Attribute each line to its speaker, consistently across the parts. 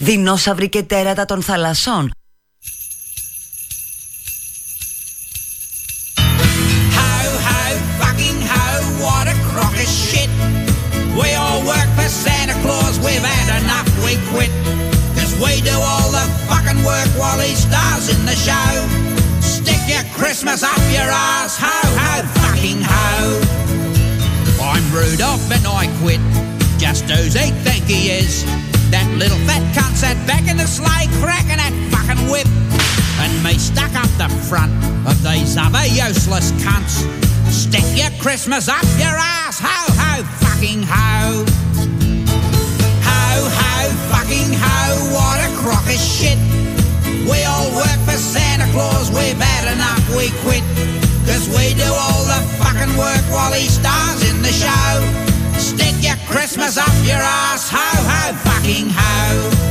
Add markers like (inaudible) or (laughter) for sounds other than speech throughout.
Speaker 1: δεινόσαυροι και τέρατα των θαλασσών.
Speaker 2: Ho, ho, fucking ho, what a crock of shit. We all work for Santa Claus, we've had enough, we quit. Cause we do all the fucking work while he stars in the show. Stick your Christmas up your ass, ho, ho, fucking ho. I'm Rudolph and I quit. Just who's he think he is? That little fat cunt sat back in the sleigh cracking that fucking whip. And me stuck up the front of these other useless cunts. Stick your Christmas up your ass, ho ho fucking ho. Ho ho fucking ho, what a crock of shit. We all work for Santa Claus, we've had enough, we quit. Cause we do all the fucking work while he stars in the show. Stick your Christmas up your ass, ho ho fucking ho.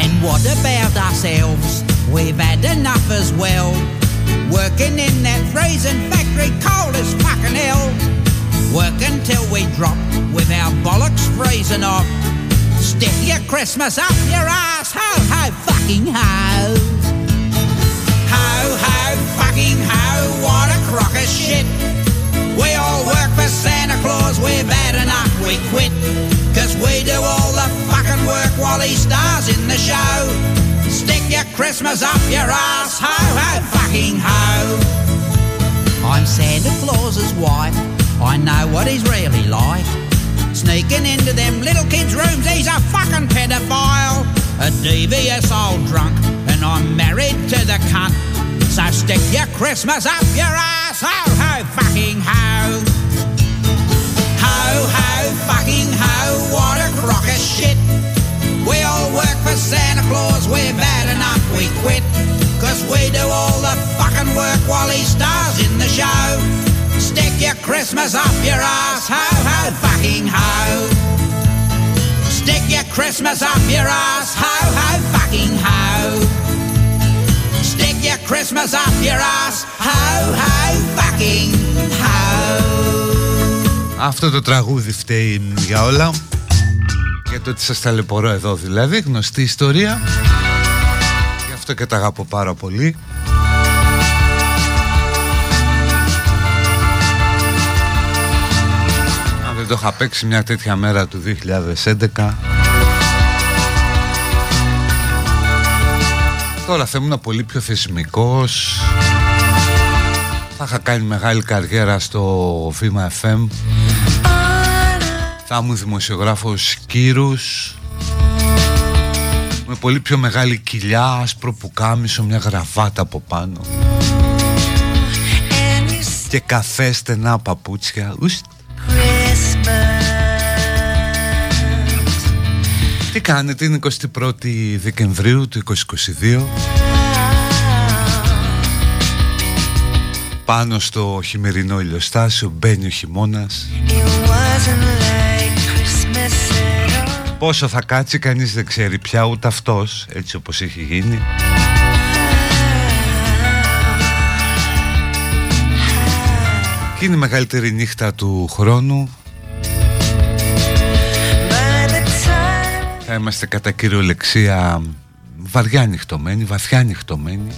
Speaker 2: And what about ourselves? We've had enough as well. Working in that freezing factory cold as fucking hell. Work until we drop with our bollocks freezing off. Stick your Christmas up your ass, ho ho fucking ho. Ho ho fucking ho, what a crock of shit. For Santa Claus, we've had enough, we quit. Cause we do all the fucking work while he stars in the show. Stick your Christmas up your ass, ho ho fucking ho. I'm Santa Claus's wife, I know what he's really like. Sneaking into them little kids' rooms, he's a fucking pedophile. A devious old drunk, and I'm married to the cunt. So stick your Christmas up your ass, oh, ho ho fucking ho. Ho ho fucking ho, what a crock of shit. We all work for Santa Claus, we've had enough, we quit. Cause we do all the fucking work while he stars in the show. Stick your Christmas up your ass, ho ho fucking ho. Stick your Christmas up your ass, ho ho fucking ho. Stick your Christmas up your ass, ho ho fucking ho.
Speaker 3: Αυτό το τραγούδι φταίει για όλα. Για το ότι σας ταλαιπωρώ εδώ δηλαδή Γνωστή ιστορία. Γι' αυτό και τα αγαπώ πάρα πολύ. Αν δεν το είχα παίξει μια τέτοια μέρα του 2011 Τώρα θα ήμουν πολύ πιο θεσμικός. Θα είχα κάνει μεγάλη καριέρα στο Βήμα FM Θα ήμουν δημοσιογράφος κύρους. Με πολύ πιο μεγάλη κοιλιά, άσπρο πουκάμισο, μια γραβάτα από πάνω. Και καφέ στενά παπούτσια. Ουστ. Τι κάνετε, είναι 21η Δεκεμβρίου του 2022 Πάνω στο χειμερινό ηλιοστάσιο μπαίνει ο χειμώνας. Πόσο θα κάτσει κανείς δεν ξέρει πια ούτε αυτός έτσι όπως έχει γίνει. Και είναι η μεγαλύτερη νύχτα του χρόνου Θα είμαστε κατά κυριολεξία βαριά νυχτωμένοι, βαθιά νυχτωμένοι.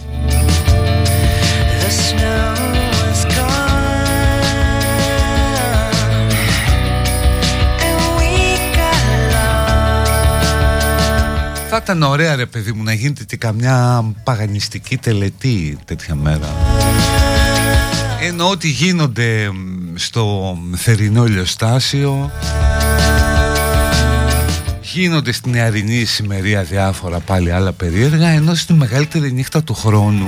Speaker 3: Θα ήταν ωραία ρε παιδί μου να γίνεται και καμιά παγανιστική τελετή τέτοια μέρα. Εννοώ ότι γίνονται στο θερινό ηλιοστάσιο Γίνονται στην νεαρινή ησημερία διάφορα πάλι άλλα περίεργα Ενώ στη μεγαλύτερη νύχτα του χρόνου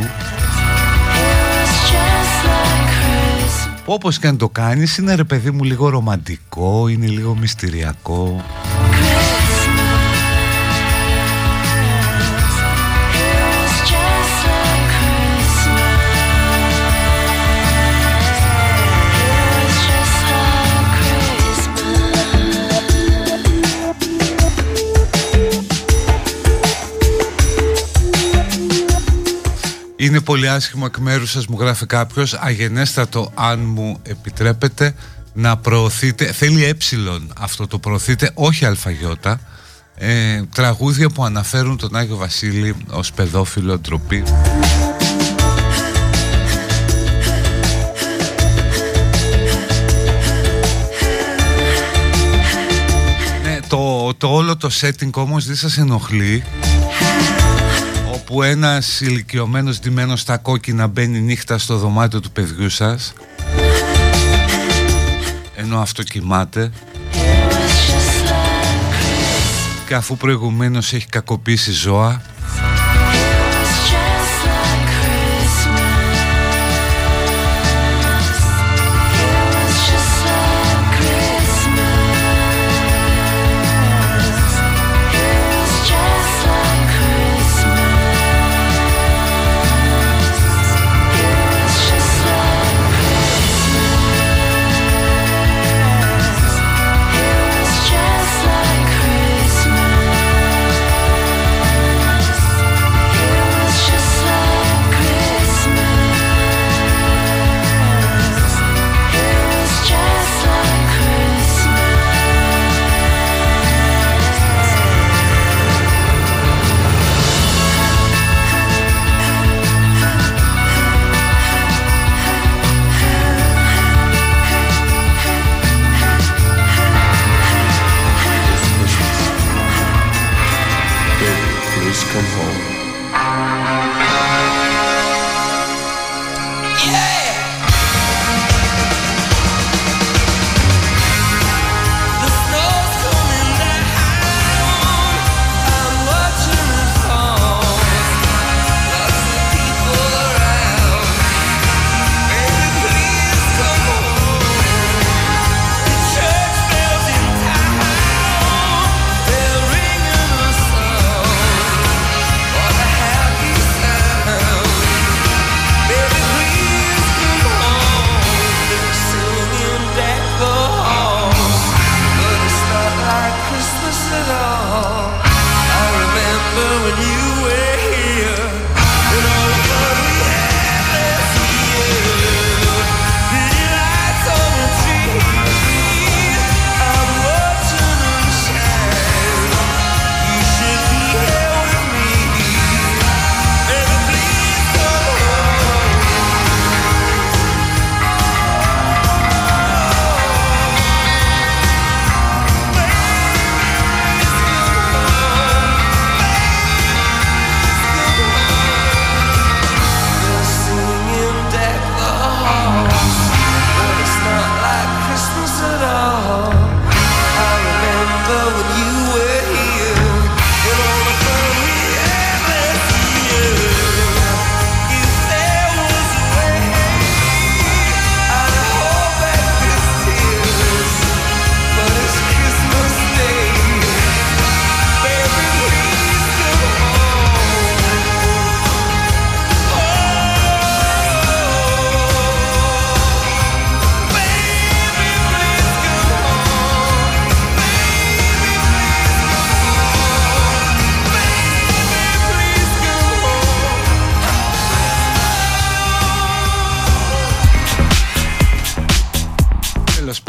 Speaker 3: που όπως και αν το κάνεις είναι ρε παιδί μου λίγο ρομαντικό, είναι λίγο μυστηριακό Είναι πολύ άσχημο εκ μέρους σας μου γράφει κάποιος Αγενέστατο αν μου επιτρέπετε Να προωθείτε Θέλει ε αυτό το προωθείτε Όχι αλφαγιώτα
Speaker 4: ε, τραγούδια που αναφέρουν τον Άγιο Βασίλη ως παιδόφιλο ντροπή. Ναι, το, το όλο το setting όμως δεν σας ενοχλεί όπου ένας ηλικιωμένος ντυμένος στα κόκκινα μπαίνει νύχτα στο δωμάτιο του παιδιού σας ενώ αυτό κοιμάται και αφού προηγουμένως έχει κακοποιήσει ζώα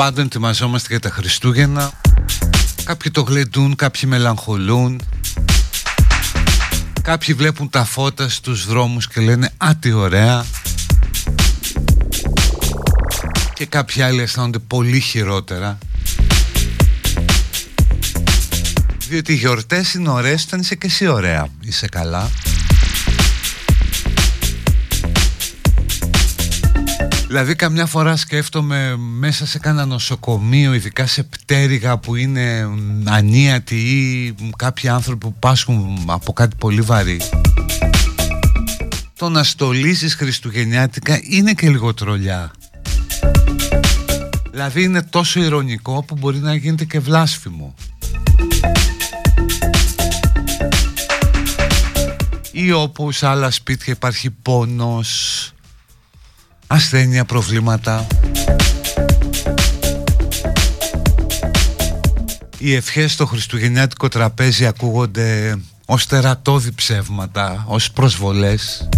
Speaker 4: πάντων ετοιμαζόμαστε για τα Χριστούγεννα. Κάποιοι το γλεντούν, κάποιοι μελαγχολούν. Κάποιοι βλέπουν τα φώτα στους δρόμους και λένε «Α, τι ωραία» Και κάποιοι άλλοι αισθάνονται πολύ χειρότερα. Διότι οι γιορτές είναι ωραίες όταν είσαι και εσύ ωραία Είσαι καλά Δηλαδή καμιά φορά σκέφτομαι μέσα σε κάνα νοσοκομείο ειδικά σε πτέρυγα που είναι ανίατοι ή κάποιοι άνθρωποι που πάσχουν από κάτι πολύ βαρύ το να στολίζεις χριστουγεννιάτικα είναι και λίγο τρολιά. Δηλαδή είναι τόσο ηρωνικό που μπορεί να γίνεται και βλάσφημο. Ή όπως σε άλλα σπίτια υπάρχει πόνος ασθένεια, προβλήματα. Οι ευχές στο χριστουγεννιάτικο τραπέζι ακούγονται ως τερατώδη ψεύματα, ως προσβολές.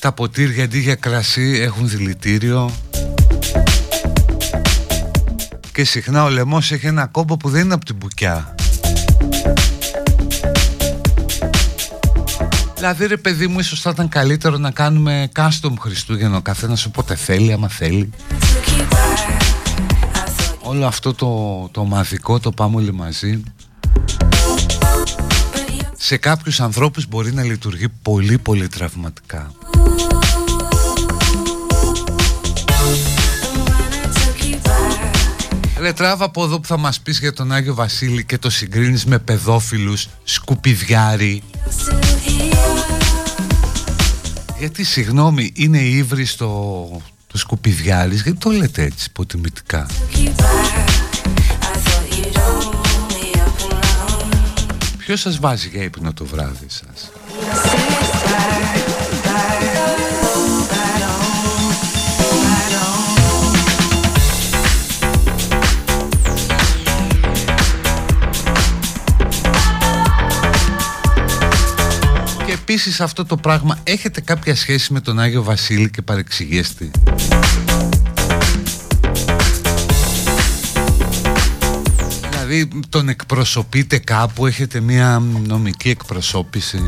Speaker 4: Τα ποτήρια αντί για κρασί έχουν δηλητήριο
Speaker 3: και συχνά ο λαιμός έχει ένα κόμπο που δεν είναι από την μπουκιά Δηλαδή ρε παιδί μου ίσως θα ήταν καλύτερο να κάνουμε custom Χριστούγεννα ο καθένας όποτε θέλει άμα θέλει. Όλο αυτό το, το μαθικό το πάμε όλοι μαζί. Σε κάποιους ανθρώπους μπορεί να λειτουργεί πολύ πολύ τραυματικά. Ρε τράβα από εδώ που θα μας πεις για τον Άγιο Βασίλη και το συγκρίνεις με παιδόφιλους σκουπιδιάρι Γιατί συγγνώμη είναι ύβρι στο το σκουπιδιάρις γιατί το λέτε έτσι υποτιμητικά; Ποιος σας βάζει για ύπνο το βράδυ σας; Επίσης αυτό το πράγμα έχετε κάποια σχέση με τον Άγιο Βασίλη και παρεξηγήστη Δηλαδή τον εκπροσωπείτε κάπου, έχετε μια νομική εκπροσώπηση.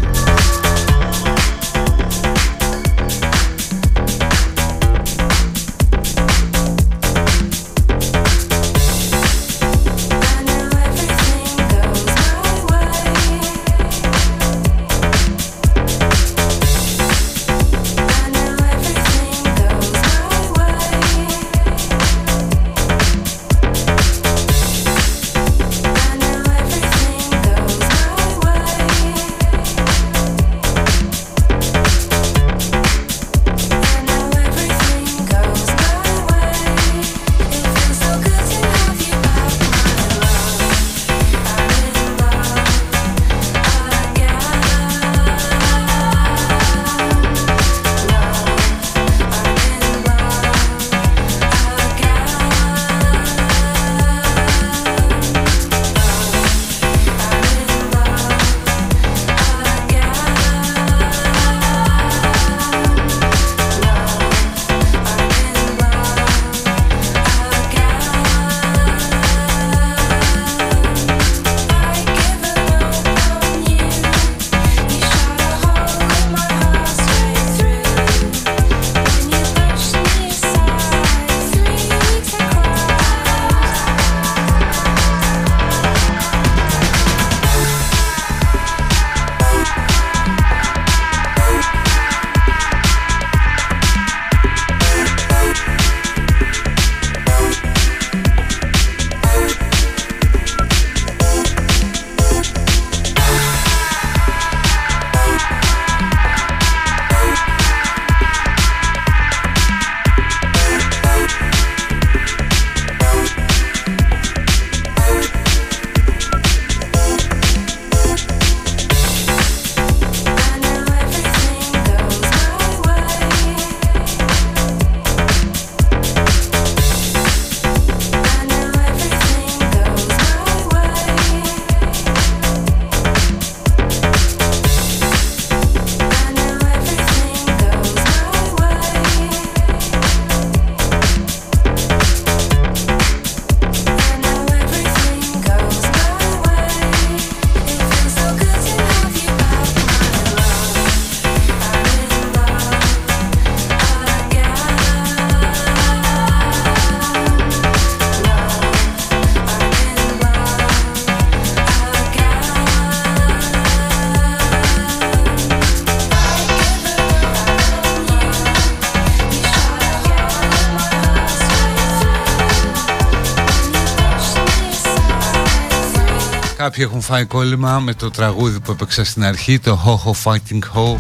Speaker 3: Κάποιοι έχουν φάει κόλλημα με το τραγούδι που έπαιξα στην αρχή Το Ho Ho Fighting Ho.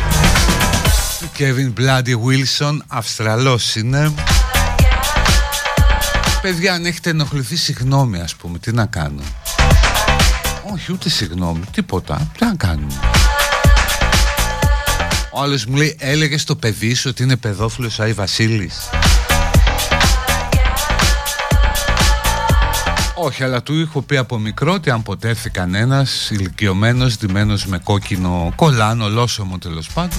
Speaker 3: Kevin Bloody Wilson Αυστραλός είναι. Παιδιά αν έχετε ενοχληθεί συγγνώμη ας πούμε Τι να κάνω. Όχι ούτε συγγνώμη Τίποτα Τι να κάνουμε. Ο άλλος μου λέει έλεγες στο παιδί σου ότι είναι παιδόφιλος Άι Βασίλης; Όχι, αλλά του είχα πει από μικρό ότι αν ποτέ έρθει κανένας ηλικιωμένος, ντυμένος με κόκκινο κολάν, ολόσωμο τέλος πάντων,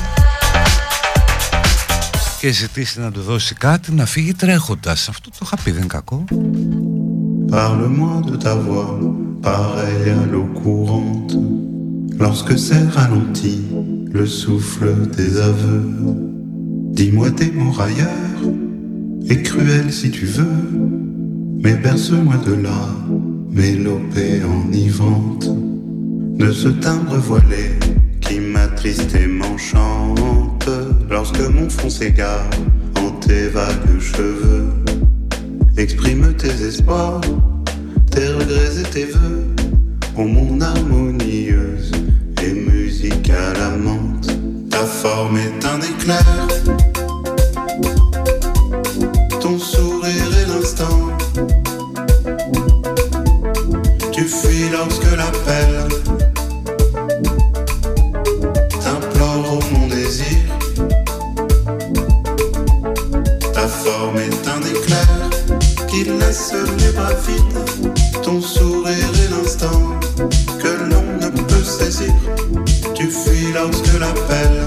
Speaker 3: και ζητήσει να του δώσει κάτι, να φύγει τρέχοντας. Αυτό το είχα πει, δεν είναι κακό.
Speaker 5: Parle-moi de ta voix, pareille à l'eau courante, lorsque c'est ralenti, le souffle des aveux. Dis-moi tes mots ailleurs, et cruel si tu veux. Mais berce-moi de là, mélopée enivrante de ce timbre voilé qui m'attriste et m'enchante lorsque mon front s'égare en tes vagues cheveux. Exprime tes espoirs, tes regrets et tes vœux, en mon harmonieuse et musicale amante. Ta forme est un éclair, ton. love's good up and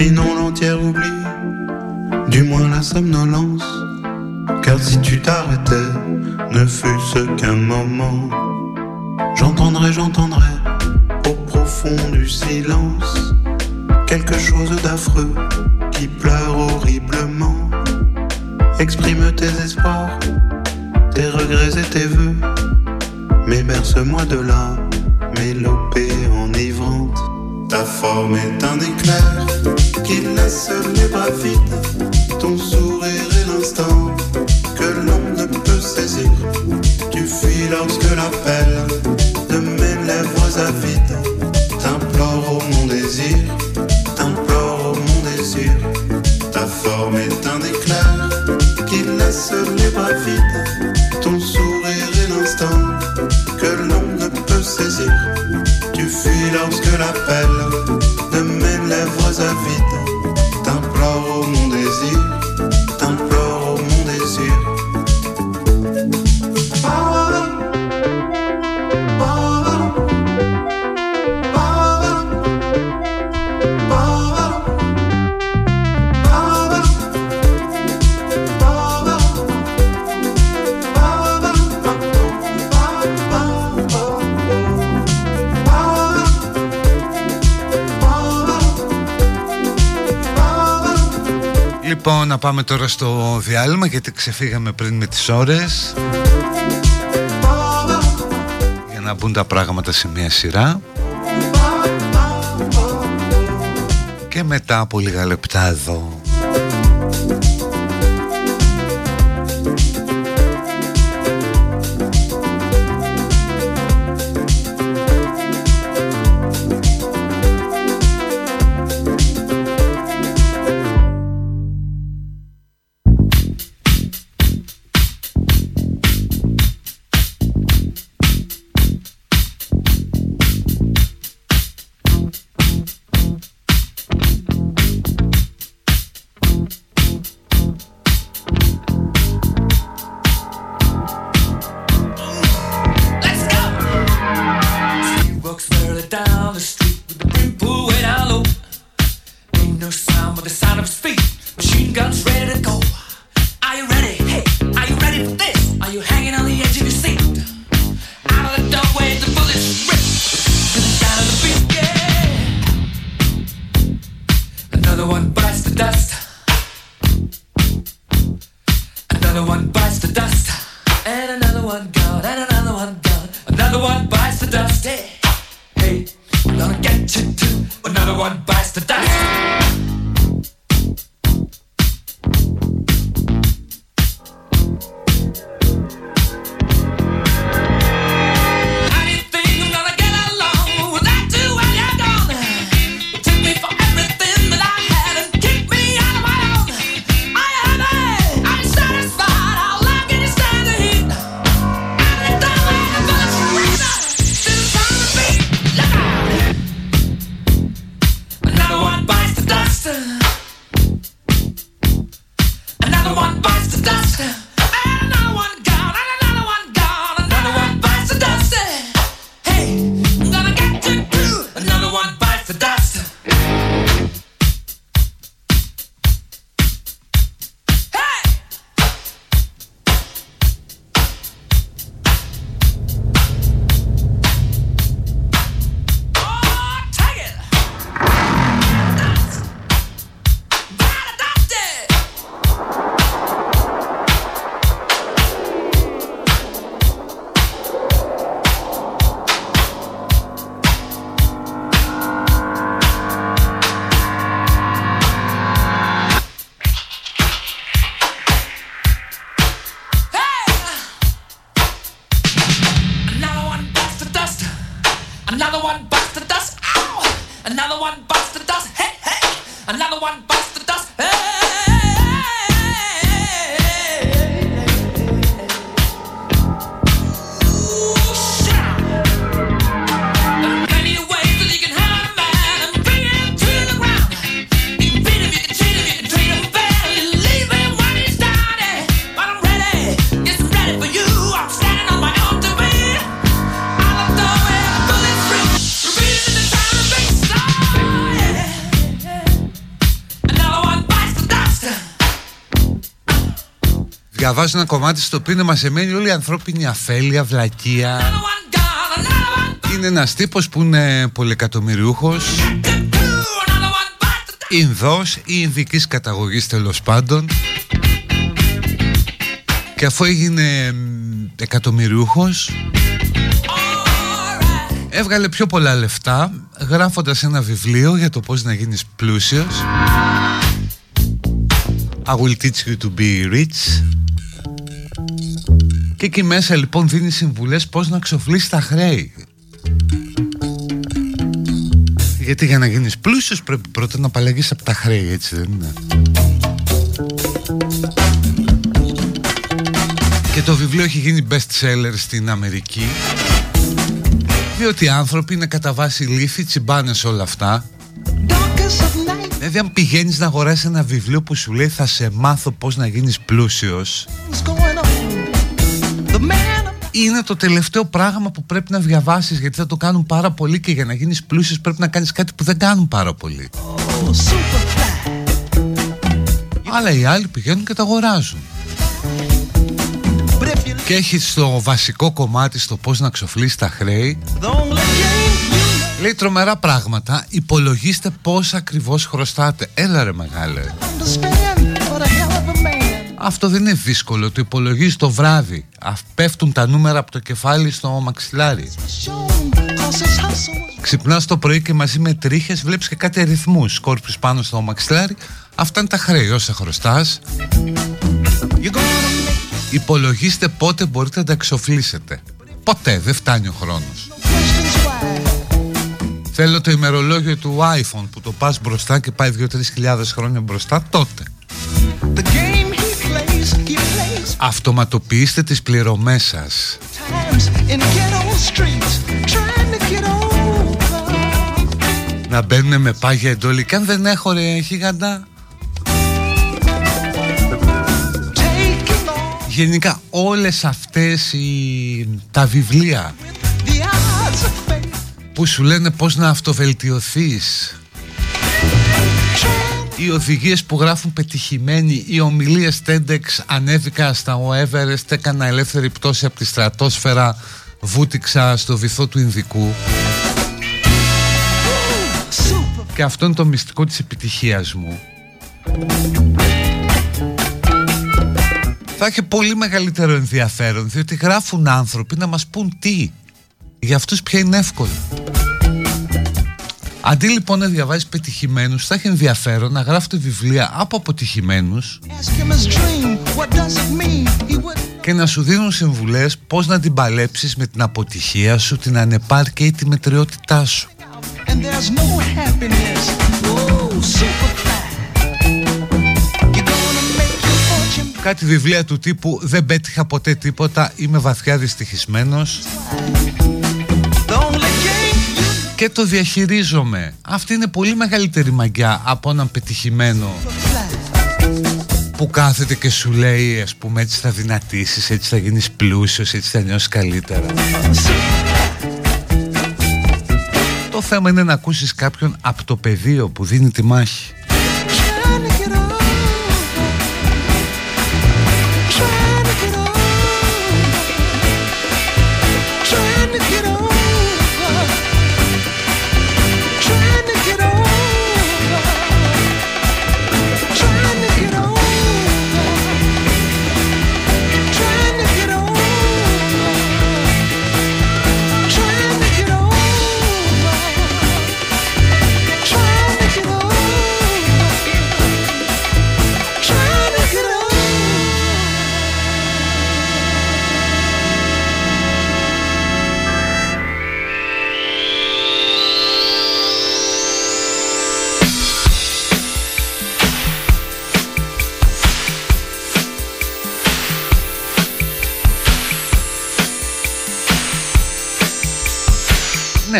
Speaker 5: sinon l'on
Speaker 3: να πάμε τώρα στο διάλειμμα γιατί ξεφύγαμε πριν με τις ώρες. Για να μπουν τα πράγματα σε μια σειρά. Και μετά από λίγα λεπτά εδώ. Διαβάζω ένα κομμάτι στο οποίο μας εμένει όλη η ανθρώπινη αφέλεια, βλακεία. Είναι ένας τύπος που είναι πολυεκατομμυριούχος, Ινδός ή Ινδικής καταγωγής τέλος πάντων. Και αφού έγινε εκατομμυριούχος, έβγαλε πιο πολλά λεφτά γράφοντας ένα βιβλίο για το πώς να γίνεις πλούσιος. I will teach you to be rich. Και εκεί μέσα λοιπόν δίνει συμβουλές πώς να ξοφλείς τα χρέη. Γιατί για να γίνεις πλούσιος πρέπει πρώτα να απαλλαγείς από τα χρέη, έτσι δεν είναι. Και το βιβλίο έχει γίνει best seller στην Αμερική διότι οι άνθρωποι είναι κατά βάση λύθη, τσιμπάνες όλα αυτά Δηλαδή αν πηγαίνεις να αγοράσεις ένα βιβλίο που σου λέει θα σε μάθω πώς να γίνεις πλούσιος είναι το τελευταίο πράγμα που πρέπει να διαβάσεις γιατί θα το κάνουν πάρα πολύ και για να γίνεις πλούσιος πρέπει να κάνεις κάτι που δεν κάνουν πάρα πολύ. Αλλά οι άλλοι πηγαίνουν και τα αγοράζουν. Και έχει το βασικό κομμάτι στο πώς να ξοφλείς τα χρέη Λέει τρομερά πράγματα. Υπολογίστε πώς ακριβώς χρωστάτε. Έλα ρε μεγάλε αυτό δεν είναι δύσκολο, το υπολογίζεις το βράδυ. Πέφτουν τα νούμερα από το κεφάλι στο μαξιλάρι. Ξυπνάς το πρωί και μαζί με τρίχες βλέπεις και κάτι αριθμούς. Σκόρπεις πάνω στο μαξιλάρι. Αυτά είναι τα χρέη όσα χρωστάς. Υπολογίστε πότε μπορείτε να τα εξοφλήσετε. Ποτέ, δεν φτάνει ο χρόνος. Θέλω το ημερολόγιο του iPhone που το πας μπροστά και πάει 2-3 χιλιάδες χρόνια μπροστά τότε. Αυτοματοποιήστε τις πληρωμές σας. Να μπαίνουν με πάγια εντόλη. Και αν δεν έχω ρε γιγαντά. Γενικά όλες αυτές οι... τα βιβλία Που σου λένε πως να αυτοβελτιωθείς οι οδηγίες που γράφουν πετυχημένοι, οι ομιλίες TEDx ανέβηκα στα ο Everest, έκανα ελεύθερη πτώση από τη στρατόσφαιρα, βούτυξα στο βυθό του Ινδικού. Και αυτό είναι το μυστικό της επιτυχίας μου. Θα έχει πολύ μεγαλύτερο ενδιαφέρον, διότι γράφουν άνθρωποι να μας πούν τι. Για αυτούς πια είναι εύκολο. Αντί λοιπόν να διαβάζεις πετυχημένους, θα έχει ενδιαφέρον να γράφετε βιβλία από αποτυχημένους και να σου δίνουν συμβουλές πώς να την παλέψεις με την αποτυχία σου, την ανεπάρκεια ή τη μετριότητά σου. Κάτι βιβλία του τύπου «Δεν πέτυχα ποτέ τίποτα, είμαι βαθιά δυστυχισμένος» και το διαχειρίζομαι. Αυτή είναι πολύ μεγαλύτερη μαγιά από έναν πετυχημένο που κάθεται και σου λέει ας πούμε έτσι θα δυνατήσεις, έτσι θα γίνεις πλούσιος, έτσι θα νιώσεις καλύτερα Το θέμα είναι να ακούσεις κάποιον από το πεδίο που δίνει τη μάχη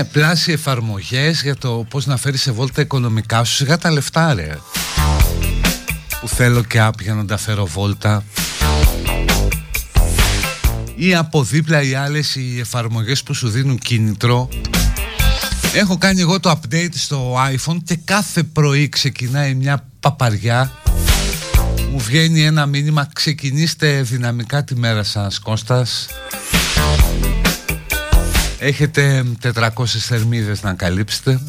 Speaker 3: Ναι, πλάσι εφαρμογές για το πώς να φέρεις σε βόλτα οικονομικά σου. Σιγά τα λεφτά ρε. Που θέλω και άπ για να τα φέρω βόλτα. Ή από δίπλα οι άλλες οι εφαρμογές που σου δίνουν κίνητρο. Έχω κάνει εγώ το update στο iPhone και κάθε πρωί ξεκινάει μια παπαριά. Μου βγαίνει ένα μήνυμα ξεκινήστε δυναμικά τη μέρα σας Κώστας Έχετε 400 θερμίδες να καλύψετε.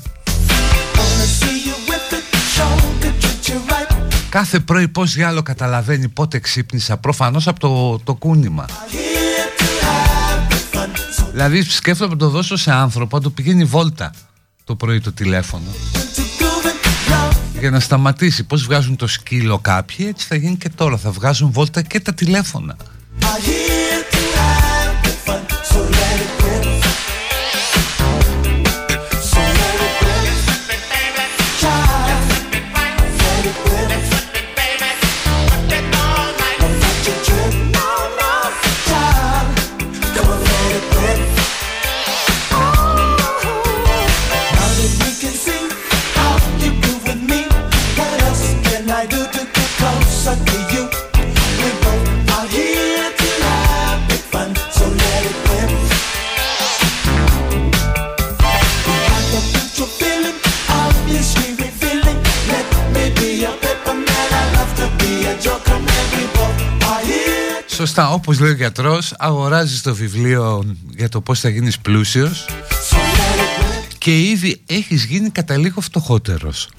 Speaker 3: Κάθε πρωί πώς άλλο καταλαβαίνει πότε ξύπνησα. Προφανώς από το, το κούνημα. Δηλαδή σκέφτομαι να το δώσω σε άνθρωπο Να το πηγαίνει βόλτα το πρωί το τηλέφωνο. Για να σταματήσει. Πως βγάζουν το σκύλο κάποιοι έτσι θα γίνει και τώρα. Θα βγάζουν βόλτα και τα τηλέφωνα Σωστά, όπως λέει ο γιατρός, αγοράζεις το βιβλίο για το πώς θα γίνεις πλούσιος και ήδη έχεις γίνει κατά λίγο φτωχότερος.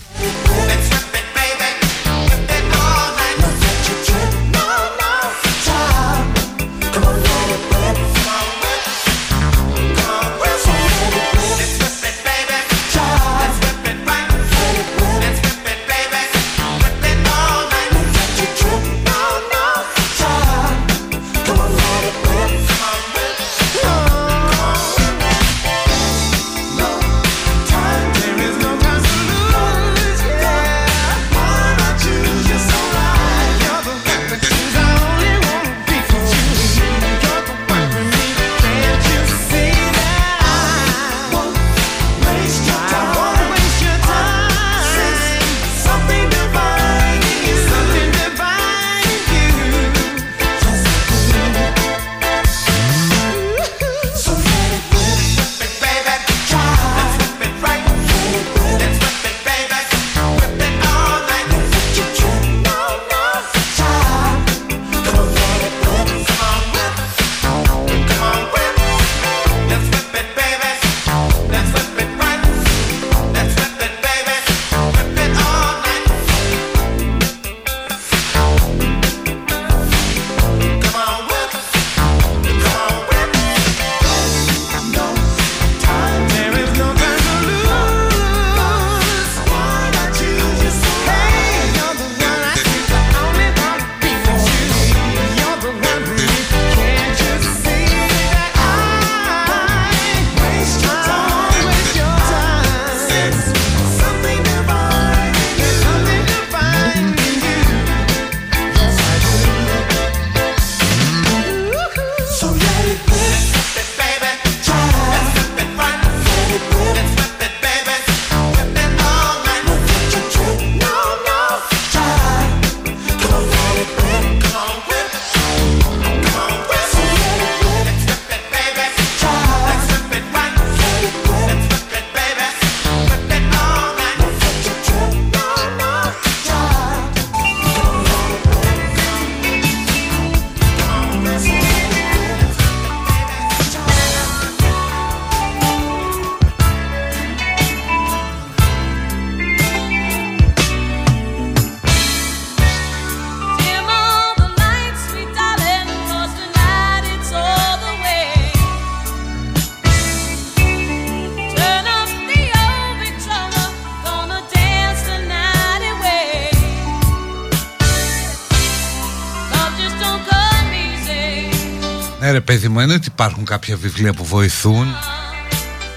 Speaker 3: Υπάρχουν κάποια βιβλία που βοηθούν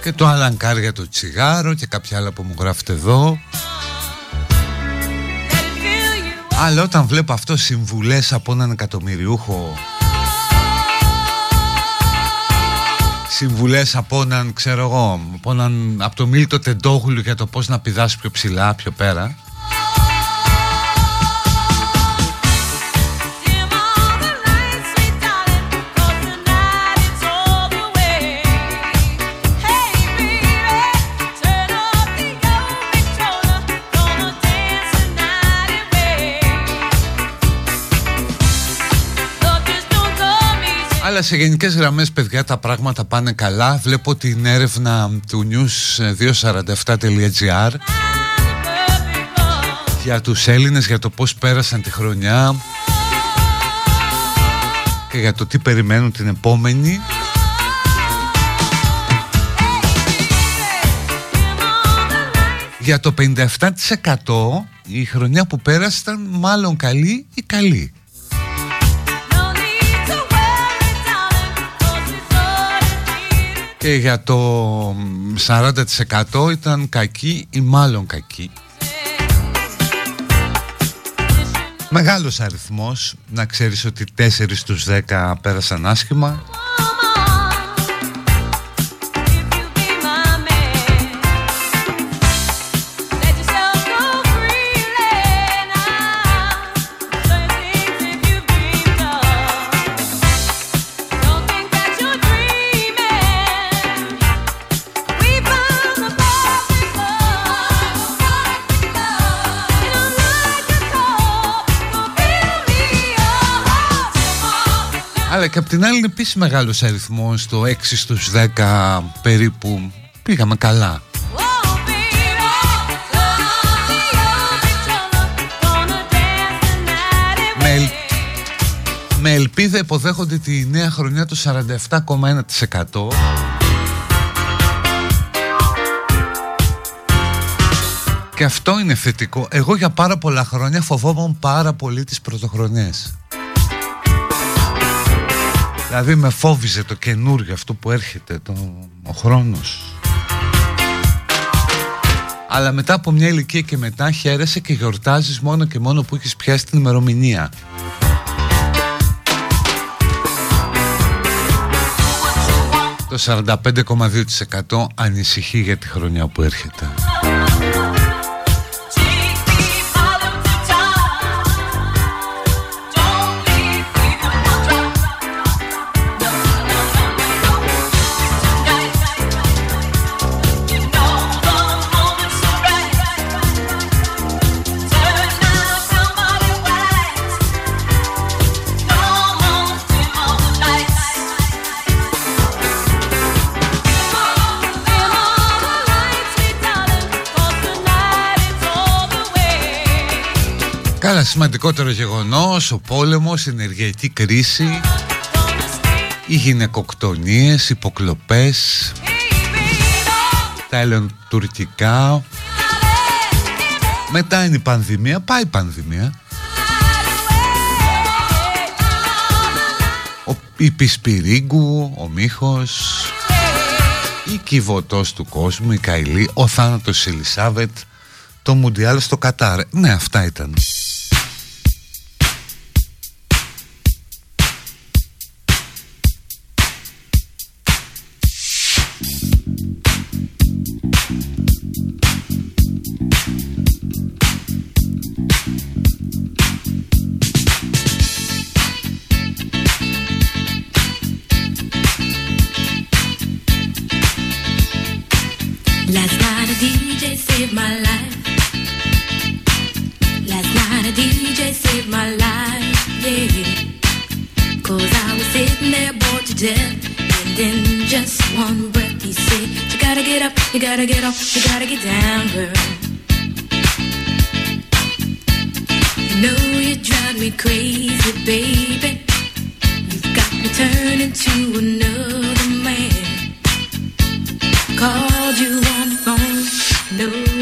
Speaker 3: και το Αλανκάρ για το τσιγάρο και κάποια άλλα που μου γράφετε εδώ. Αλλά όταν βλέπω αυτό συμβουλές από έναν εκατομμυριούχο Συμβουλές από έναν, ξέρω εγώ, από, έναν, από το Μίλτο Τεντόγλου για το πώς να πηδάς πιο ψηλά, πιο πέρα Αλλά σε γενικές γραμμές παιδιά τα πράγματα πάνε καλά. Βλέπω την έρευνα του news247.gr Για τους Έλληνες για το πως πέρασαν τη χρονιά Και για το τι περιμένουν την επόμενη. Για το 57% η χρονιά που πέρασε ήταν μάλλον καλή ή καλή και για το 40% ήταν κακή ή μάλλον κακή. Μεγάλος αριθμός, να ξέρεις ότι 4 στους 10 πέρασαν άσχημα και απ' την άλλη είναι επίσης μεγάλος αριθμός Το 6 στους 10 περίπου πήγαμε καλά με, με ελπίδα υποδέχονται τη νέα χρονιά το 47,1% Και αυτό είναι θετικό. Εγώ για πάρα πολλά χρόνια φοβόμουν πάρα πολύ τις πρωτοχρονιές. Δηλαδή με φόβιζε το καινούργιο αυτό που έρχεται, το, ο χρόνος. Αλλά μετά από μια ηλικία και μετά χαίρεσαι και γιορτάζεις μόνο και μόνο που έχεις πιάσει την ημερομηνία. Το 45,2% ανησυχεί για τη χρονιά που έρχεται. Σημαντικότερο γεγονός Ο πόλεμος, η ενεργειακή κρίση Οι γυναικοκτονίες, υποκλοπές Τα ελληνοτουρκικά Μετά είναι η πανδημία Πάει η πανδημία ο, Η Πισπυρίγκου Ο Μίχος Η Κιβωτός του κόσμου Η Καηλή Ο θάνατος Ελισάβετ το Μουντιάλ στο Κατάρ. Ναι, αυτά ήταν.
Speaker 6: Death. And in just one breath he said, You gotta get up, you gotta get off, you gotta get down, girl. You know you drive me crazy, baby. You've got me turning to another man. Called you on the phone, no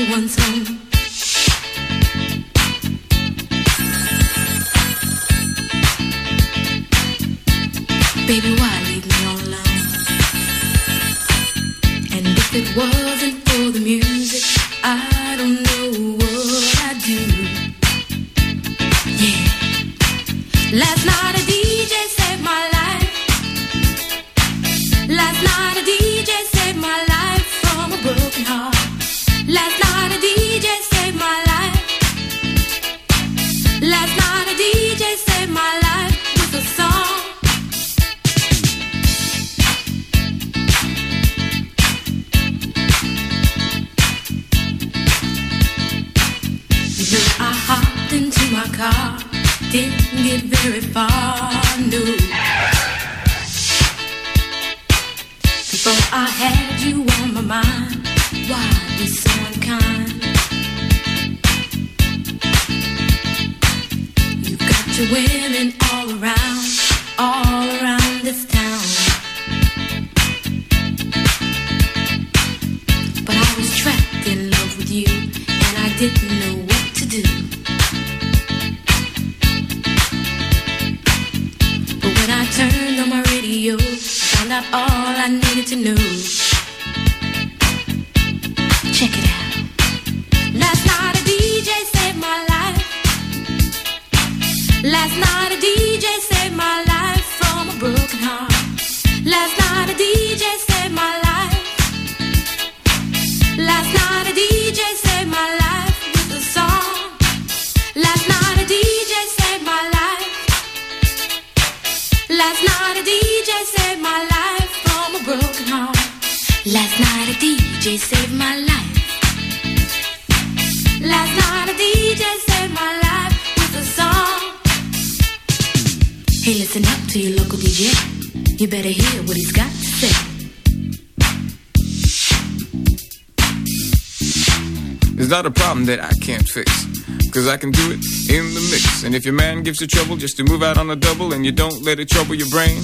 Speaker 7: if your man gives you trouble just to move out on a double and you don't let it trouble your brain,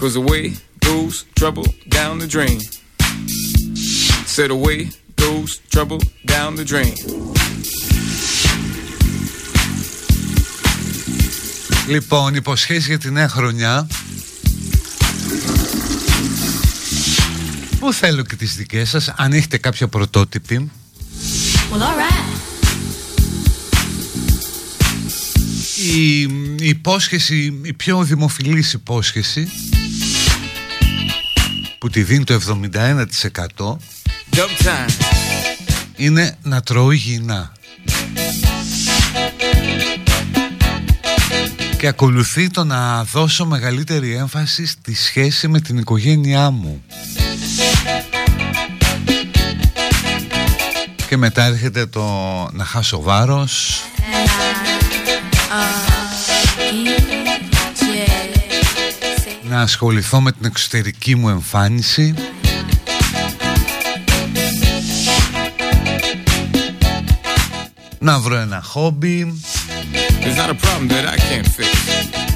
Speaker 7: cause away goes trouble down the drain. Said away goes trouble down the drain.
Speaker 3: Λοιπόν, υποσχέσεις για τη νέα χρονιά. Πού θέλω και τις δικές σας, αν έχετε κάποια πρωτότυπη.
Speaker 6: Well, alright.
Speaker 3: Η, η υπόσχεση, η πιο δημοφιλής υπόσχεση που τη δίνει το 71%
Speaker 7: Dub time.
Speaker 3: είναι να τρώω υγιεινά. Και ακολουθεί το να δώσω μεγαλύτερη έμφαση στη σχέση με την οικογένειά μου. Και μετά έρχεται το να χάσω βάρος, να ασχοληθώ με την εξωτερική μου εμφάνιση να βρω ένα χόμπι
Speaker 7: It's not a problem that I can't fix;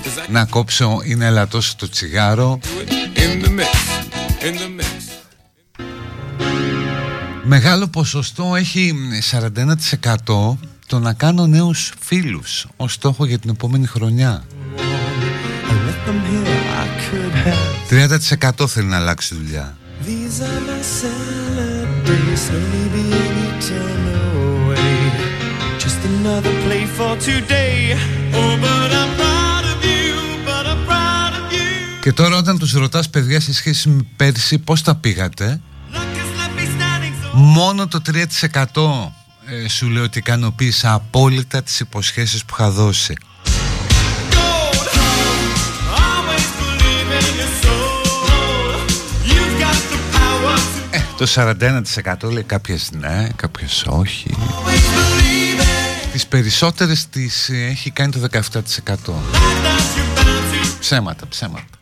Speaker 7: Cause I
Speaker 3: να κόψω είναι ελαττός το τσιγάρο
Speaker 7: do it in the mix. In the mix.
Speaker 3: Μεγάλο ποσοστό έχει 41% το να κάνω νέους φίλους ως στόχο για την επόμενη χρονιά 30% θέλει να αλλάξει δουλειά
Speaker 8: These are my salad days, slowly being eaten away. Just another play for today. Oh, but I'm proud of you, but I'm proud of you.
Speaker 3: Και τώρα όταν τους ρωτάς παιδιά σε σχέση με πέρσι πώς τα πήγατε;
Speaker 8: Luck has left me standing so
Speaker 3: Μόνο το 3% ε, σου λέω ότι ικανοποίησα απόλυτα τις υποσχέσεις που είχα δώσει
Speaker 8: gold. Always believe in your soul. You've got the power to
Speaker 3: Ε, το 41% λέει κάποιες ναι, κάποιες όχι
Speaker 8: always believe it.
Speaker 3: Τις περισσότερες τις ε, έχει κάνει το 17%
Speaker 8: That you're bound to
Speaker 3: Ψέματα, ψέματα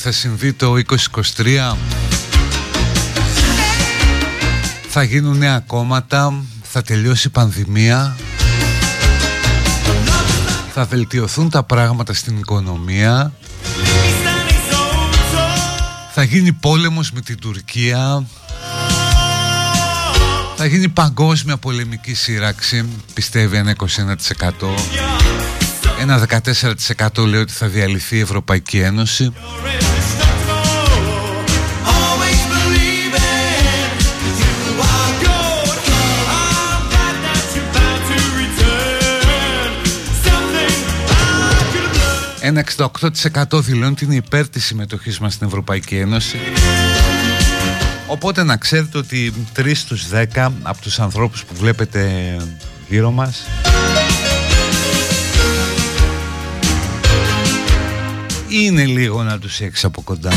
Speaker 3: ότι θα συμβεί το 2023 Θα γίνουν νέα κόμματα Θα τελειώσει η πανδημία. Θα βελτιωθούν τα πράγματα στην οικονομία. Θα γίνει πόλεμος με την Τουρκία. Θα γίνει παγκόσμια πολεμική σύραξη Πιστεύει ένα 21% ένα 14% λέει ότι θα διαλυθεί η Ευρωπαϊκή Ένωση. Ένα 68% δηλώνει ότι είναι υπέρ της συμμετοχής μας στην Ευρωπαϊκή Ένωση. Οπότε να ξέρετε ότι 3 στους 10 από τους ανθρώπους που βλέπετε γύρω μας είναι λίγο να τους έχεις από κοντά.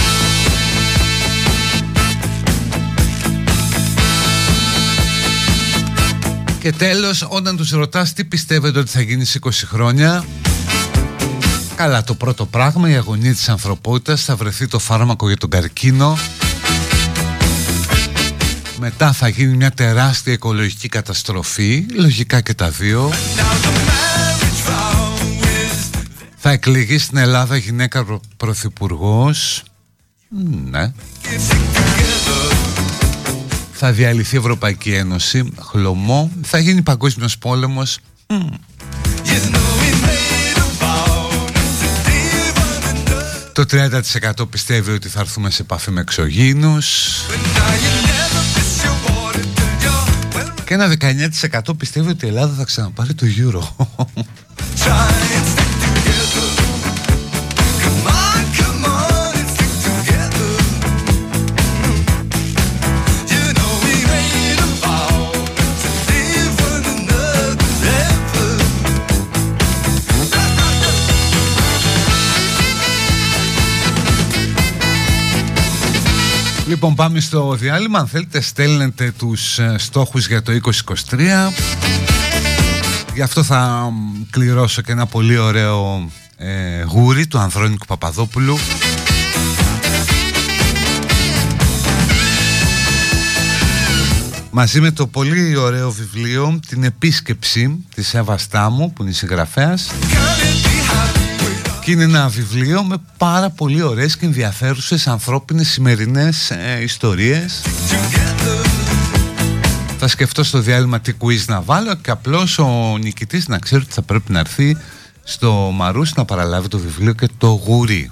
Speaker 3: Και τέλος, όταν τους ρωτάς τι πιστεύετε ότι θα γίνει σε 20 χρόνια Καλά, το πρώτο πράγμα, η αγωνία της ανθρωπότητας θα βρεθεί το φάρμακο για τον καρκίνο. Μετά θα γίνει μια τεράστια οικολογική καταστροφή, λογικά και τα δύο. Θα εκλεγεί στην Ελλάδα γυναίκα προ- πρωθυπουργός. Ναι. Θα διαλυθεί η Ευρωπαϊκή Ένωση. Χλωμό. Θα γίνει παγκόσμιος πόλεμος. Μμμ. Το 30% πιστεύει ότι θα έρθουμε σε επαφή με εξωγήινους. Και ένα 19% πιστεύει ότι η Ελλάδα θα ξαναπάρει το Euro (laughs) (laughs) Λοιπόν πάμε στο διάλειμμα. Αν θέλετε στέλνετε τους ε, στόχους για το 2023 Γι' αυτό θα μ, κληρώσω και ένα πολύ ωραίο ε, γούρι του Ανδρώνικου Παπαδόπουλου. Μαζί με το πολύ ωραίο βιβλίο Την επίσκεψη της Εύα Στάμου που είναι συγγραφέας και είναι ένα βιβλίο με πάρα πολύ ωραίες και ενδιαφέρουσες ανθρώπινες σημερινές ε, ιστορίες. Θα σκεφτώ στο διάλειμμα τι quiz να βάλω και απλώς ο νικητής να ξέρει ότι θα πρέπει να έρθει στο Μαρούς να παραλάβει το βιβλίο και το γουρί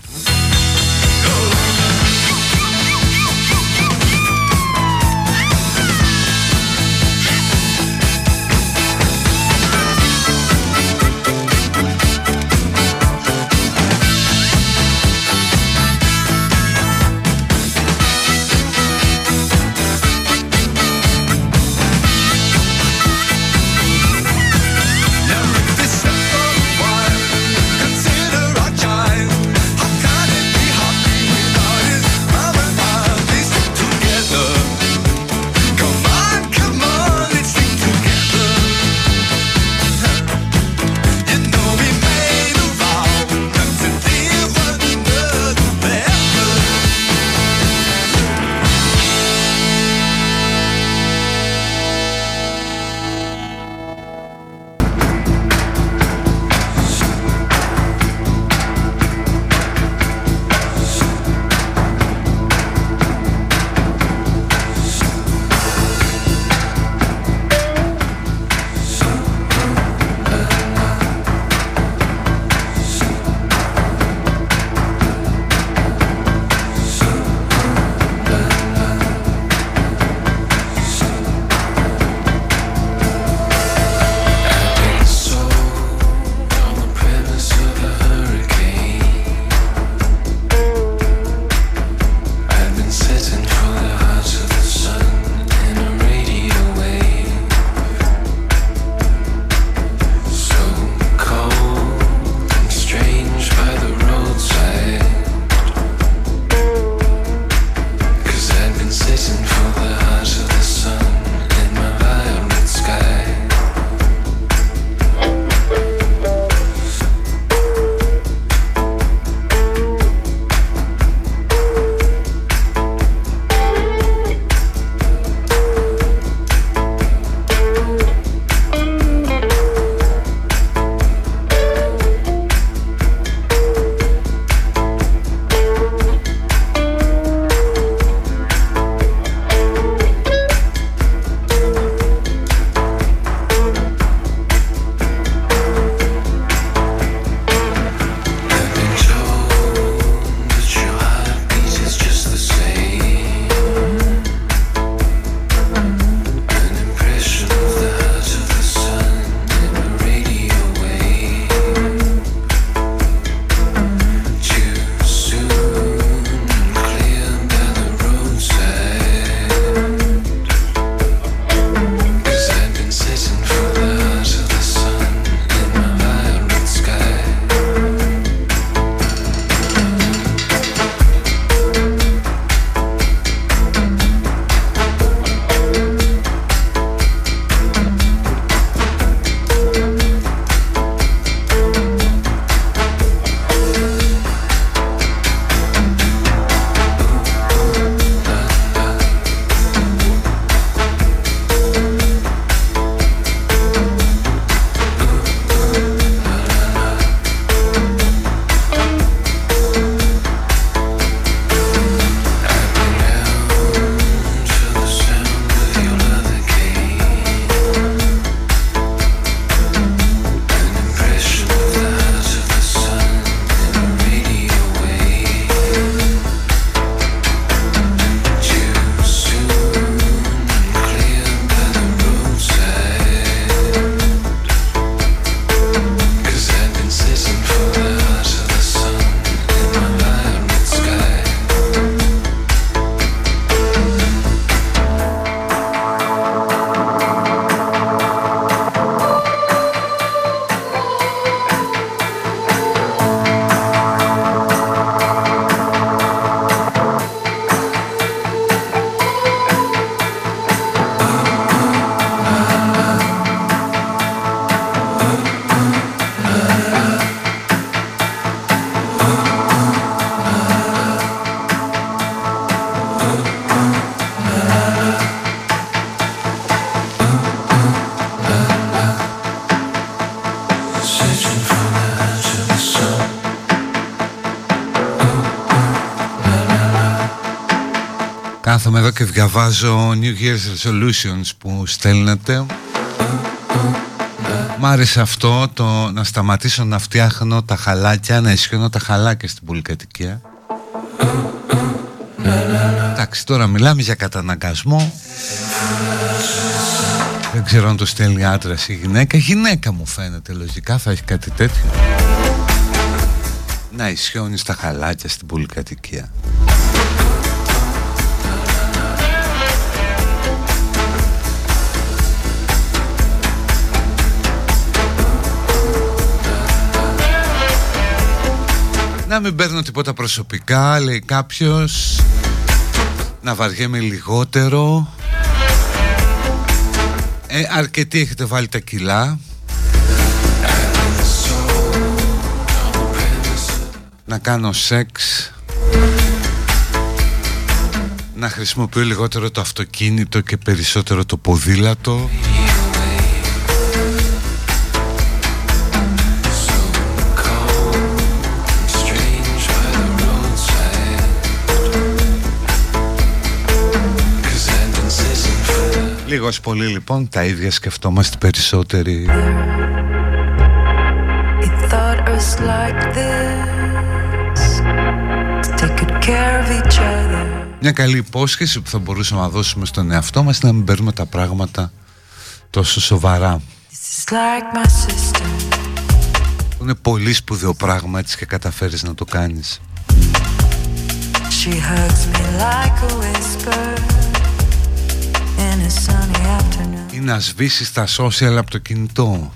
Speaker 3: Κάθομαι εδώ και διαβάζω New Year's Resolutions που στέλνετε. Μ' άρεσε αυτό το να σταματήσω να φτιάχνω τα χαλάκια, να ισχύω τα χαλάκια στην πολυκατοικία. Εντάξει τώρα μιλάμε για καταναγκασμό. Δεν ξέρω αν το στέλνει άντρας ή γυναίκα. Γυναίκα μου φαίνεται λογικά θα έχει κάτι τέτοιο. Να ισιώνεις τα χαλάκια στην πολυκατοικία Να μην παίρνω τίποτα προσωπικά, λέει κάποιος. Να βαριέμαι λιγότερο. Ε, Αρκετοί έχετε βάλει τα κιλά. Να κάνω σεξ. Να χρησιμοποιώ λιγότερο το αυτοκίνητο και περισσότερο το ποδήλατο Λίγος πολύ λοιπόν τα ίδια σκεφτόμαστε περισσότεροι. Μια καλή υπόσχεση που θα μπορούσαμε να δώσουμε στον εαυτό μας είναι να μην παίρνουμε τα πράγματα τόσο σοβαρά. Είναι πολύ σπουδαίο πράγμα έτσι και καταφέρεις να το κάνεις. She hugs me like a whisper να σβήσεις τα social από το κινητό.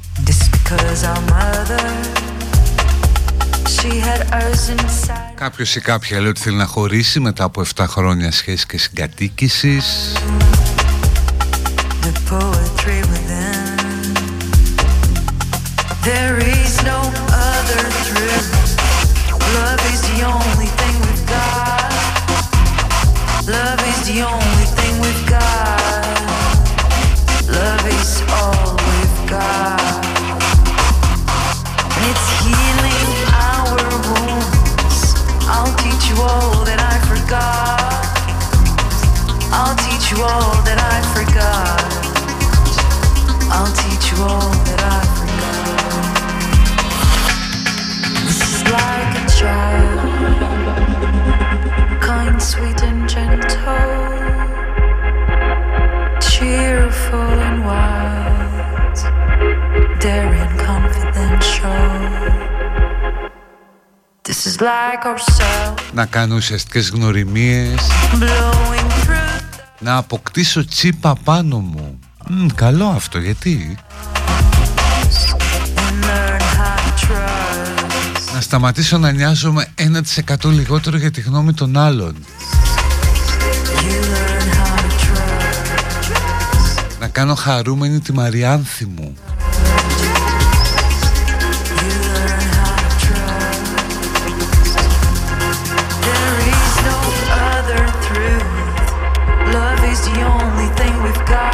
Speaker 3: Κάποιος ή κάποια λέει ότι θέλει να χωρίσει μετά από 7 χρόνια σχέση και συγκατοίκησης. There is no other truth Love is the only thing we've got Love is thing we've got it's healing our wounds. I'll teach you all that I forgot. I'll teach you all that I forgot. I'll teach you all that I forgot. This is like a child, kind, sweet, and gentle, Να κάνω ουσιαστικές γνωριμίες. Να αποκτήσω τσίπα πάνω μου. Μ, Καλό αυτό γιατί; Να σταματήσω να νοιάζομαι 1% λιγότερο για τη γνώμη των άλλων. Να κάνω χαρούμενη τη Μαριάνθη μου is the only thing we've got.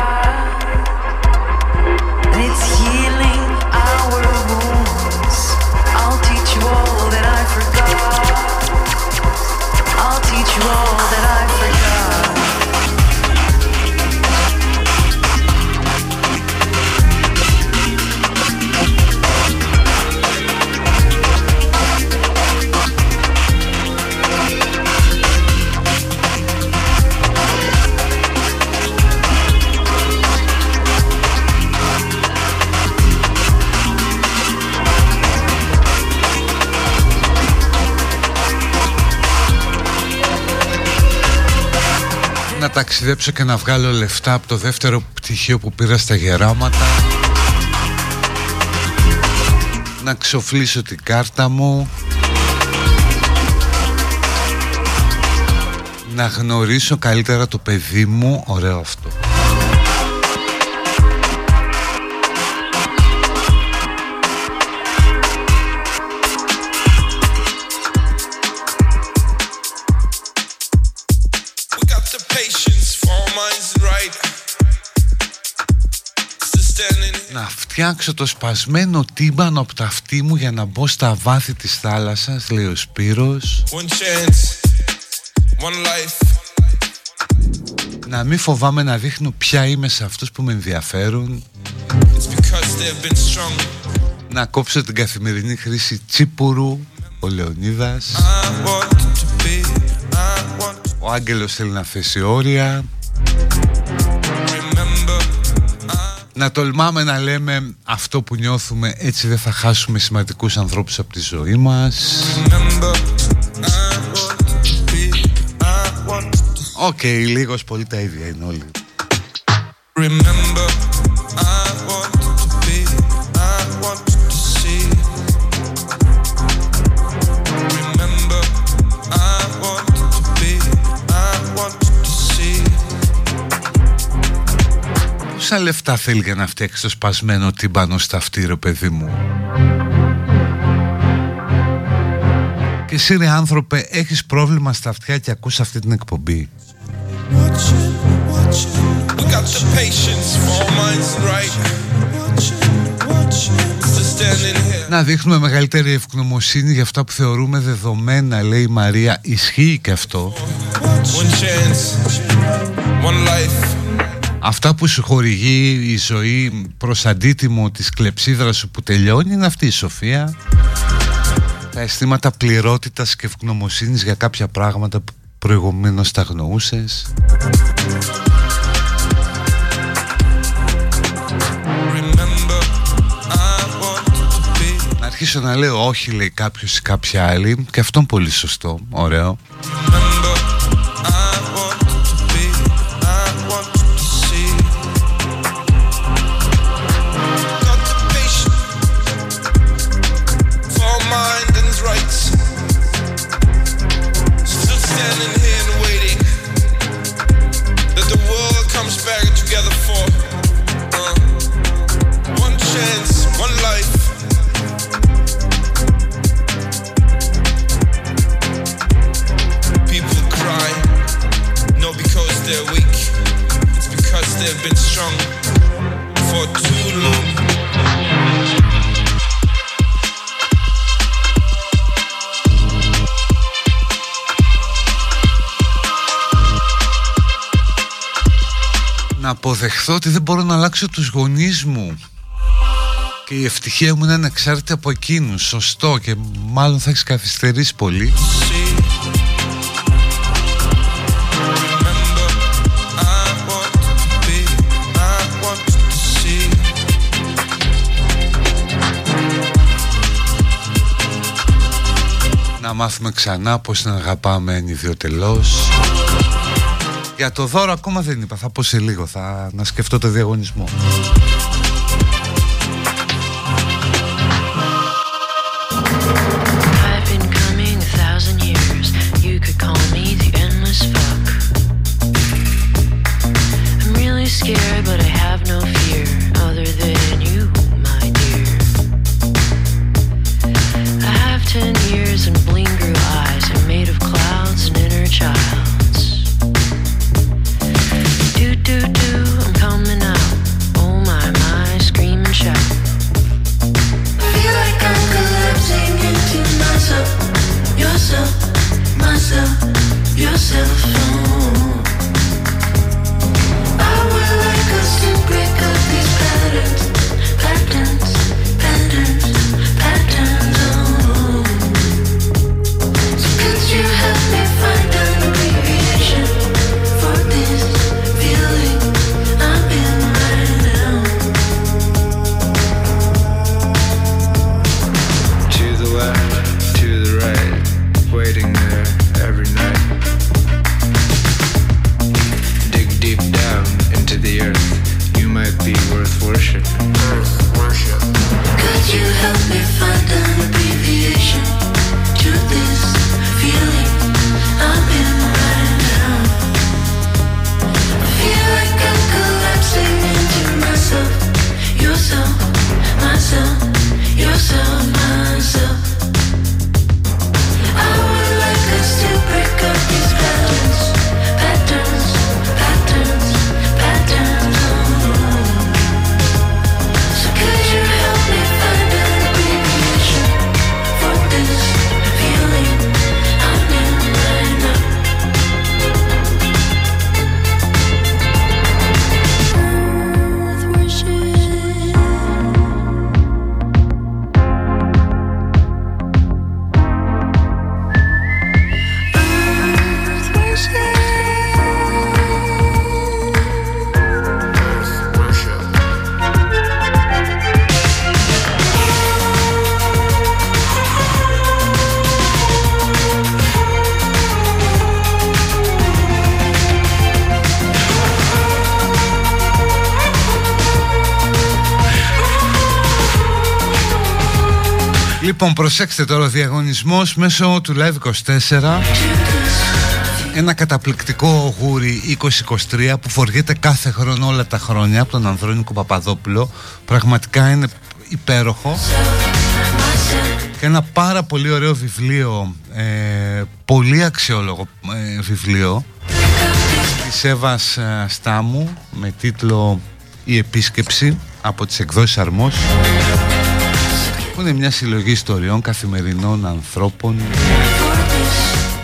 Speaker 3: Ταξιδέψω και να βγάλω λεφτά από το δεύτερο πτυχίο που πήρα στα γεράματα. Να ξοφλήσω την κάρτα μου. Να γνωρίσω καλύτερα το παιδί μου. Ωραίο αυτό φτιάξω το σπασμένο τύμπανο από τα αυτή μου για να μπω στα βάθη της θάλασσας, λέει ο Σπύρος. One chance, one life. Να μην φοβάμαι να δείχνω ποια είμαι σε αυτούς που με ενδιαφέρουν Να κόψω την καθημερινή χρήση τσίπουρου Ο Λεωνίδας Ο Άγγελος θέλει να θέσει όρια να τολμάμε να λέμε αυτό που νιώθουμε έτσι δεν θα χάσουμε σημαντικούς ανθρώπους από τη ζωή μας OK, okay, λίγος πολύ τα ίδια είναι όλοι. Remember Πόσα λεφτά θέλει για να φτιάξει το σπασμένο τύμπανο στα αυτή ρε παιδί μου; Και εσύ ρε άνθρωπε έχεις πρόβλημα στα αυτιά και ακούς αυτή την εκπομπή; Να δείχνουμε μεγαλύτερη ευγνωμοσύνη για αυτά που θεωρούμε δεδομένα λέει η Μαρία. Ισχύει και αυτό. One chance, one life. Αυτά που σου χορηγεί η ζωή προς αντίτιμο της κλεψίδρας σου που τελειώνει είναι αυτή η σοφία. Τα αισθήματα πληρότητας και ευγνωμοσύνης για κάποια πράγματα που προηγουμένως τα γνωρούσες Να αρχίσω να λέω όχι λέει κάποιος ή κάποια άλλη και αυτό είναι πολύ σωστό, ωραίο αποδεχθώ ότι δεν μπορώ να αλλάξω τους γονείς μου. Και η ευτυχία μου είναι ανεξάρτητη από εκείνους. Σωστό και μάλλον θα έχεις καθυστερήσει πολύ. Να μάθουμε ξανά πως να αγαπάμε εν ιδιωτελώς για το δώρο ακόμα δεν είπα, θα πω σε λίγο, θα να σκεφτώ το διαγωνισμό. Προσέξτε τώρα ο διαγωνισμός μέσω του Live24. Ένα καταπληκτικό γούρι 2023 που φοριέται κάθε χρόνο όλα τα χρόνια από τον Ανδρώνικο Παπαδόπουλο. Πραγματικά είναι υπέροχο. Και ένα πάρα πολύ ωραίο βιβλίο ε, πολύ αξιόλογο ε, βιβλίο της Εύας ε, Στάμου με τίτλο «Η Επίσκεψη» από τις εκδόσεις Αρμός που είναι μια συλλογή ιστοριών καθημερινών ανθρώπων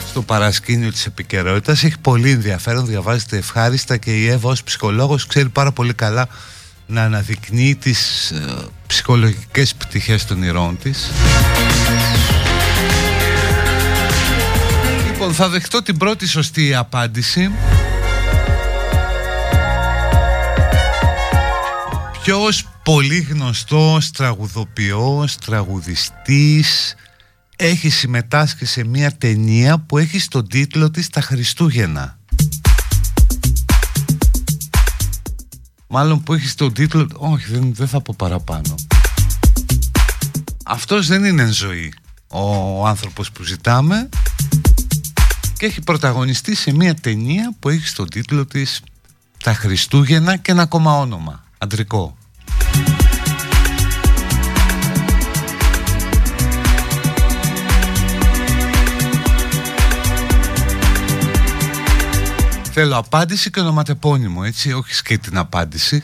Speaker 3: στο παρασκήνιο της επικαιρότητας. Έχει πολύ ενδιαφέρον, διαβάζεται ευχάριστα και η Εύα ως ψυχολόγος ξέρει πάρα πολύ καλά να αναδεικνύει τις ε, ψυχολογικές πτυχές των ηρώων της. Λοιπόν, θα δεχτώ την πρώτη σωστή απάντηση. Ποιος πολύ γνωστός τραγουδοποιός, τραγουδιστής έχει συμμετάσχει σε μια ταινία που έχει στον τίτλο της «Τα Χριστούγεννα». Μάλλον που έχει στον τίτλο... Όχι, δεν, δεν θα πω παραπάνω. Αυτός δεν είναι ζωή ο άνθρωπος που ζητάμε και έχει πρωταγωνιστεί σε μια ταινία που έχει στον τίτλο της «Τα Χριστούγεννα» και ένα ακόμα όνομα, αντρικό. Θέλω απάντηση και ονοματεπώνυμο, έτσι, όχι και την απάντηση.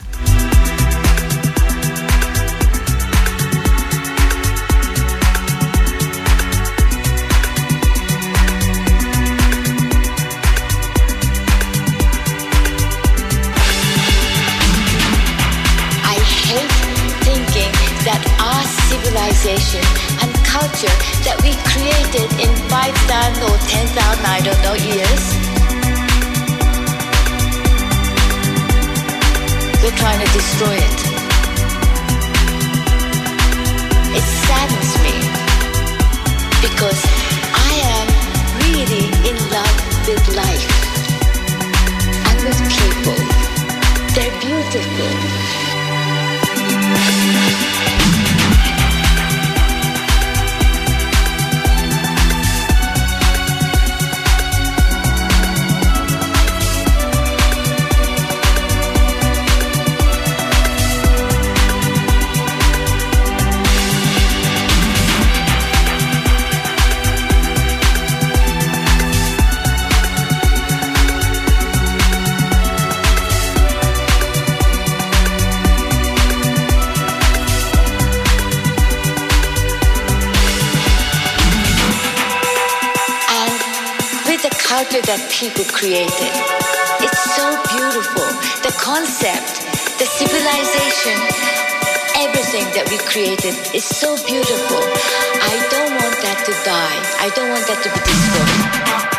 Speaker 9: 5,000 or 10,000, I don't know, years They're trying to destroy it. It saddens me because I am really in love with life and with people. They're beautiful. People created. It's so beautiful. The concept, the civilization, everything that we created is so beautiful. I don't want that to die. I don't want that to be destroyed.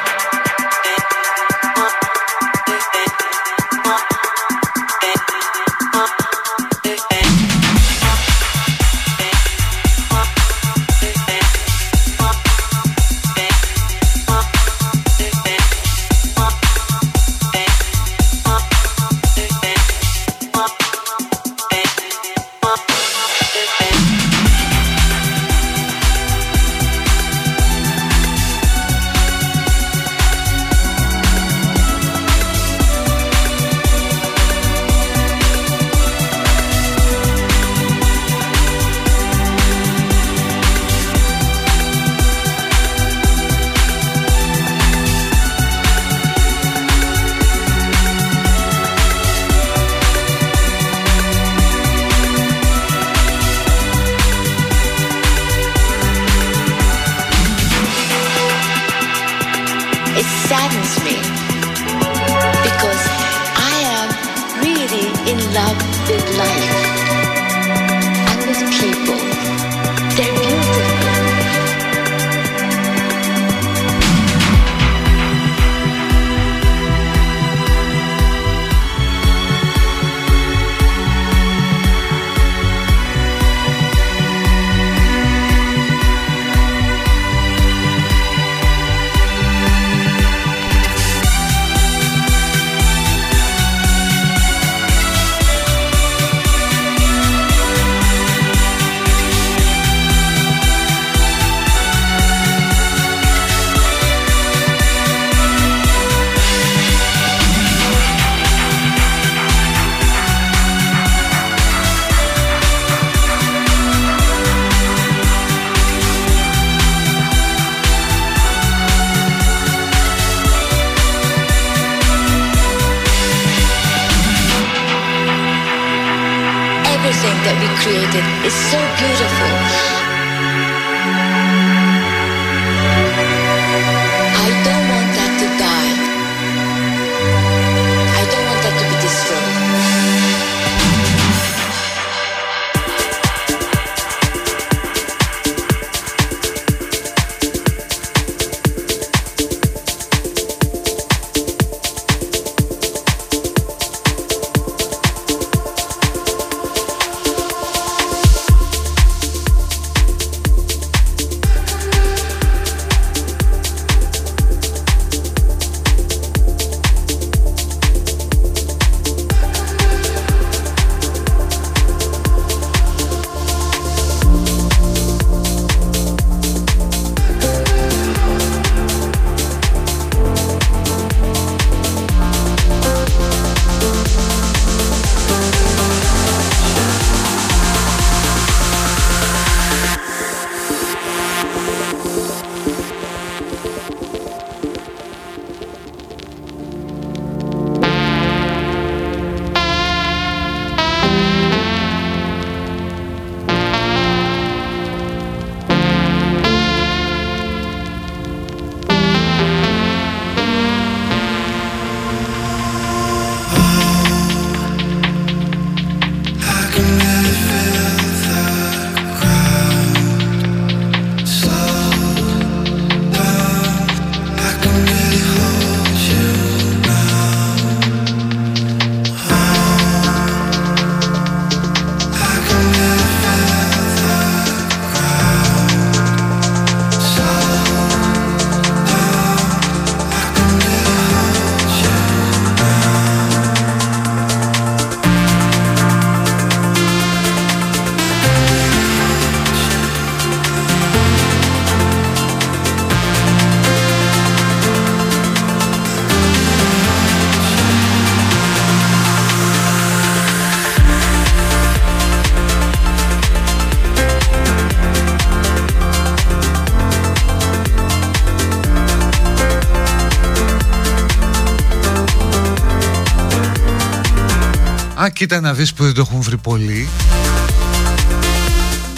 Speaker 3: Κοίτα να δεις που δεν το έχουν βρει πολλοί.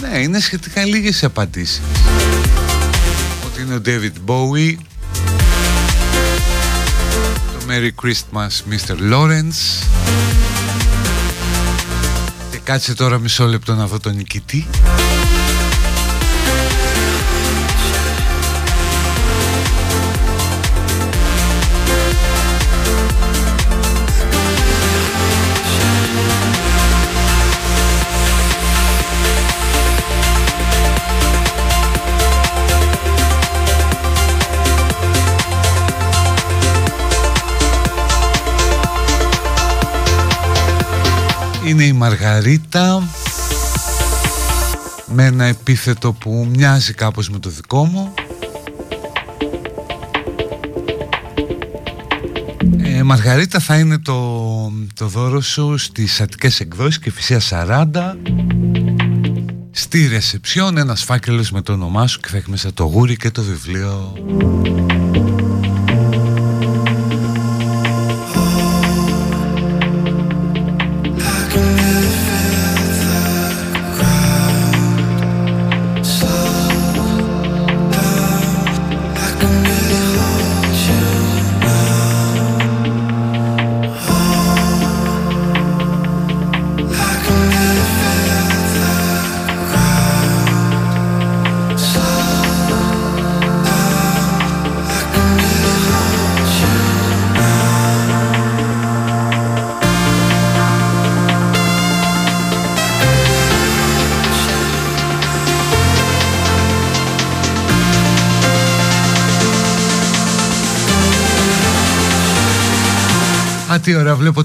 Speaker 3: Ναι, είναι σχετικά λίγες οι απαντήσεις. Ότι είναι ο David Bowie, το Merry Christmas Mr. Lawrence και κάτσε τώρα μισό λεπτό να δω τον νικητή. Είναι η Μαργαρίτα με ένα επίθετο που μοιάζει κάπως με το δικό μου. Ε, Μαργαρίτα θα είναι το, το δώρο σου στις Αττικές εκδόσεις και φυσία 40 Στη ρεσεψιόν ένας φάκελος με το όνομά σου και θα έχει μέσα το γούρι και το βιβλίο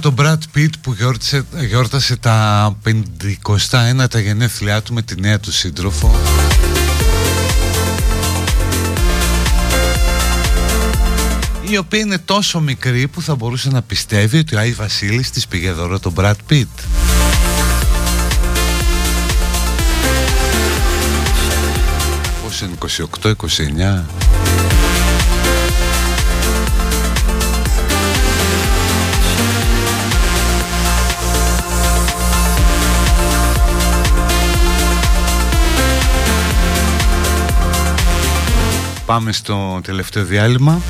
Speaker 3: τον Brad Pitt που γιόρτασε, γιόρτασε τα 51 τα γενέθλιά του με τη νέα του σύντροφο. Η οποία είναι τόσο μικρή που θα μπορούσε να πιστεύει ότι ο Άι Βασίλης της πήγε δώρο τον Brad Pitt. Πώς είναι, 28-29... πάμε στο τελευταίο διάλειμμα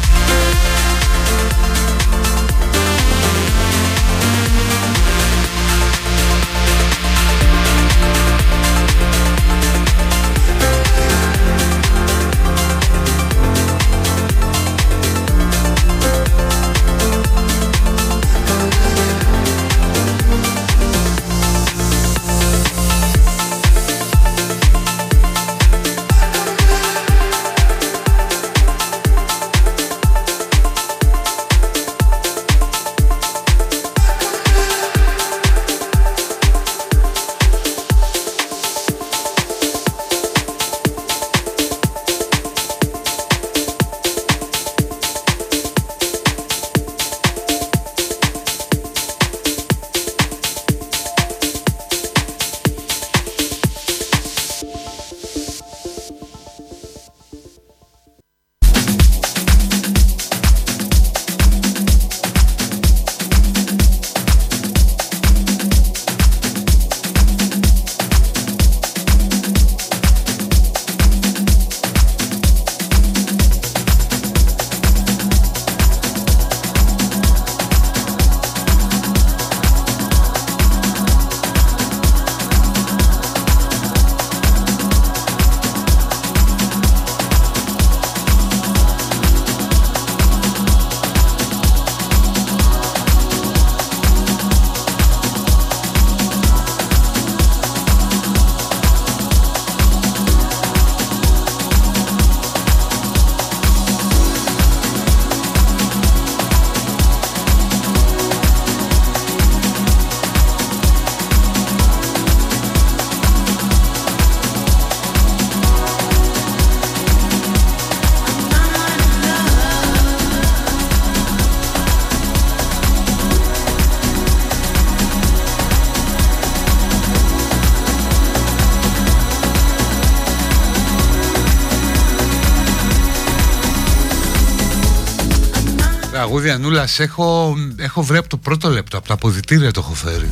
Speaker 3: τραγούδια Νούλας έχω, έχω βρει από το πρώτο λεπτό, από τα αποδητήρια το έχω φέρει.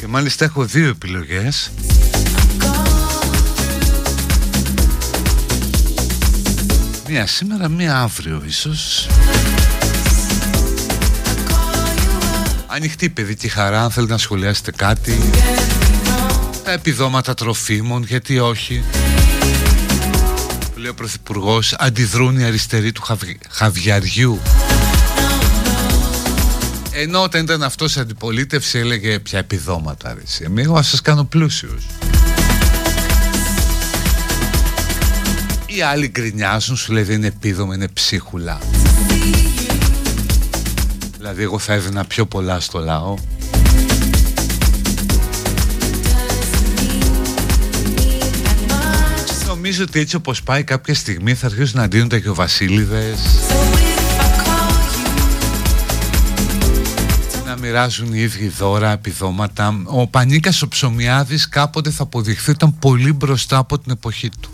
Speaker 3: Και μάλιστα έχω δύο επιλογές. Μία σήμερα, μία αύριο ίσως. Ανοιχτή παιδική χαρά, αν θέλετε να σχολιάσετε κάτι. Τα επιδόματα τροφίμων, γιατί όχι λέει ο Πρωθυπουργός, αντιδρούν οι αριστεροί του Χαβιαριού. Ενώ όταν ήταν αυτός αντιπολίτευση έλεγε πια επιδόματα αρέσει. Εγώ θα σας κάνω πλούσιους. Οι άλλοι γκρινιάζουν, σου λέει δεν είναι επίδομα, είναι ψίχουλα. Δηλαδή εγώ θα έδινα πιο πολλά στο λαό νομίζω ότι έτσι όπως πάει κάποια στιγμή θα αρχίσουν να δίνονται και ο Βασίλειδες να μοιράζουν οι ίδιοι δώρα, επιδόματα. Ο Πανίκας ο Ψωμιάδης κάποτε θα αποδειχθεί ήταν πολύ μπροστά από την εποχή του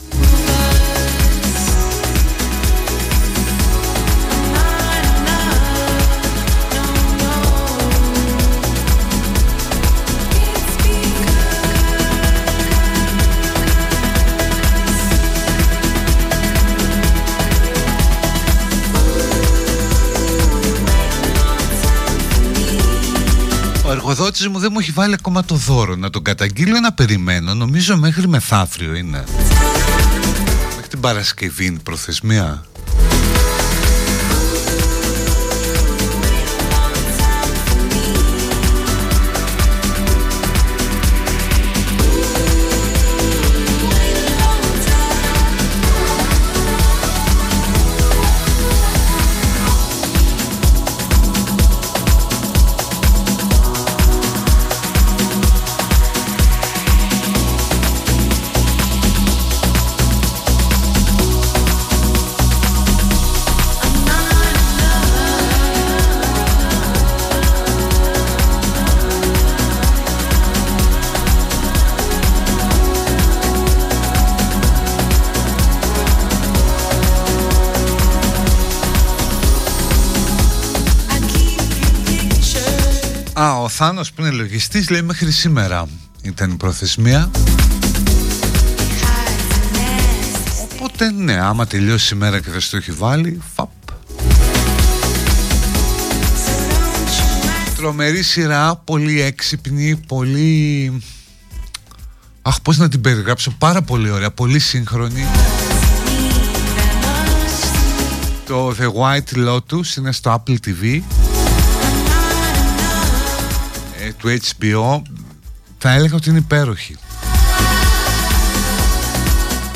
Speaker 3: εργοδότης μου δεν μου έχει βάλει ακόμα το δώρο. Να τον καταγγείλω να περιμένω. Νομίζω μέχρι μεθαύριο είναι. Μέχρι την Παρασκευή είναι προθεσμία Θάνος που είναι λογιστής λέει μέχρι σήμερα ήταν η προθεσμία Οπότε ναι, άμα τελειώσει η μέρα και δεν στο έχει βάλει, φαπ. Τρομερή σειρά, πολύ έξυπνη, πολύ... Αχ, πώς να την περιγράψω, πάρα πολύ ωραία, πολύ σύγχρονη. Το The White Lotus είναι στο Apple TV του HBO. Θα έλεγα ότι είναι υπέροχη.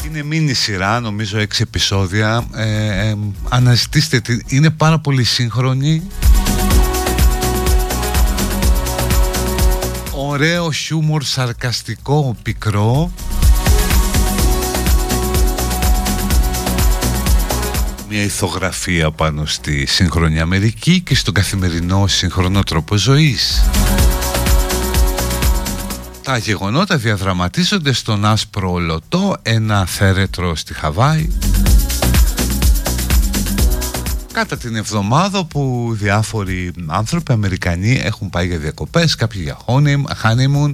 Speaker 3: Είναι μίνι σειρά, νομίζω 6 επεισόδια. Ε, ε, αναζητήστε την. Είναι πάρα πολύ σύγχρονη. Ωραίο χιούμορ, σαρκαστικό, πικρό. Μια ηθογραφία πάνω στη σύγχρονη Αμερική και στον καθημερινό σύγχρονο τρόπο ζωής. Τα γεγονότα διαδραματίζονται στον άσπρο λωτό, ένα θέρετρο στη Χαβάη. Κατά την εβδομάδα που διάφοροι άνθρωποι Αμερικανοί έχουν πάει για διακοπές, κάποιοι για honeymoon,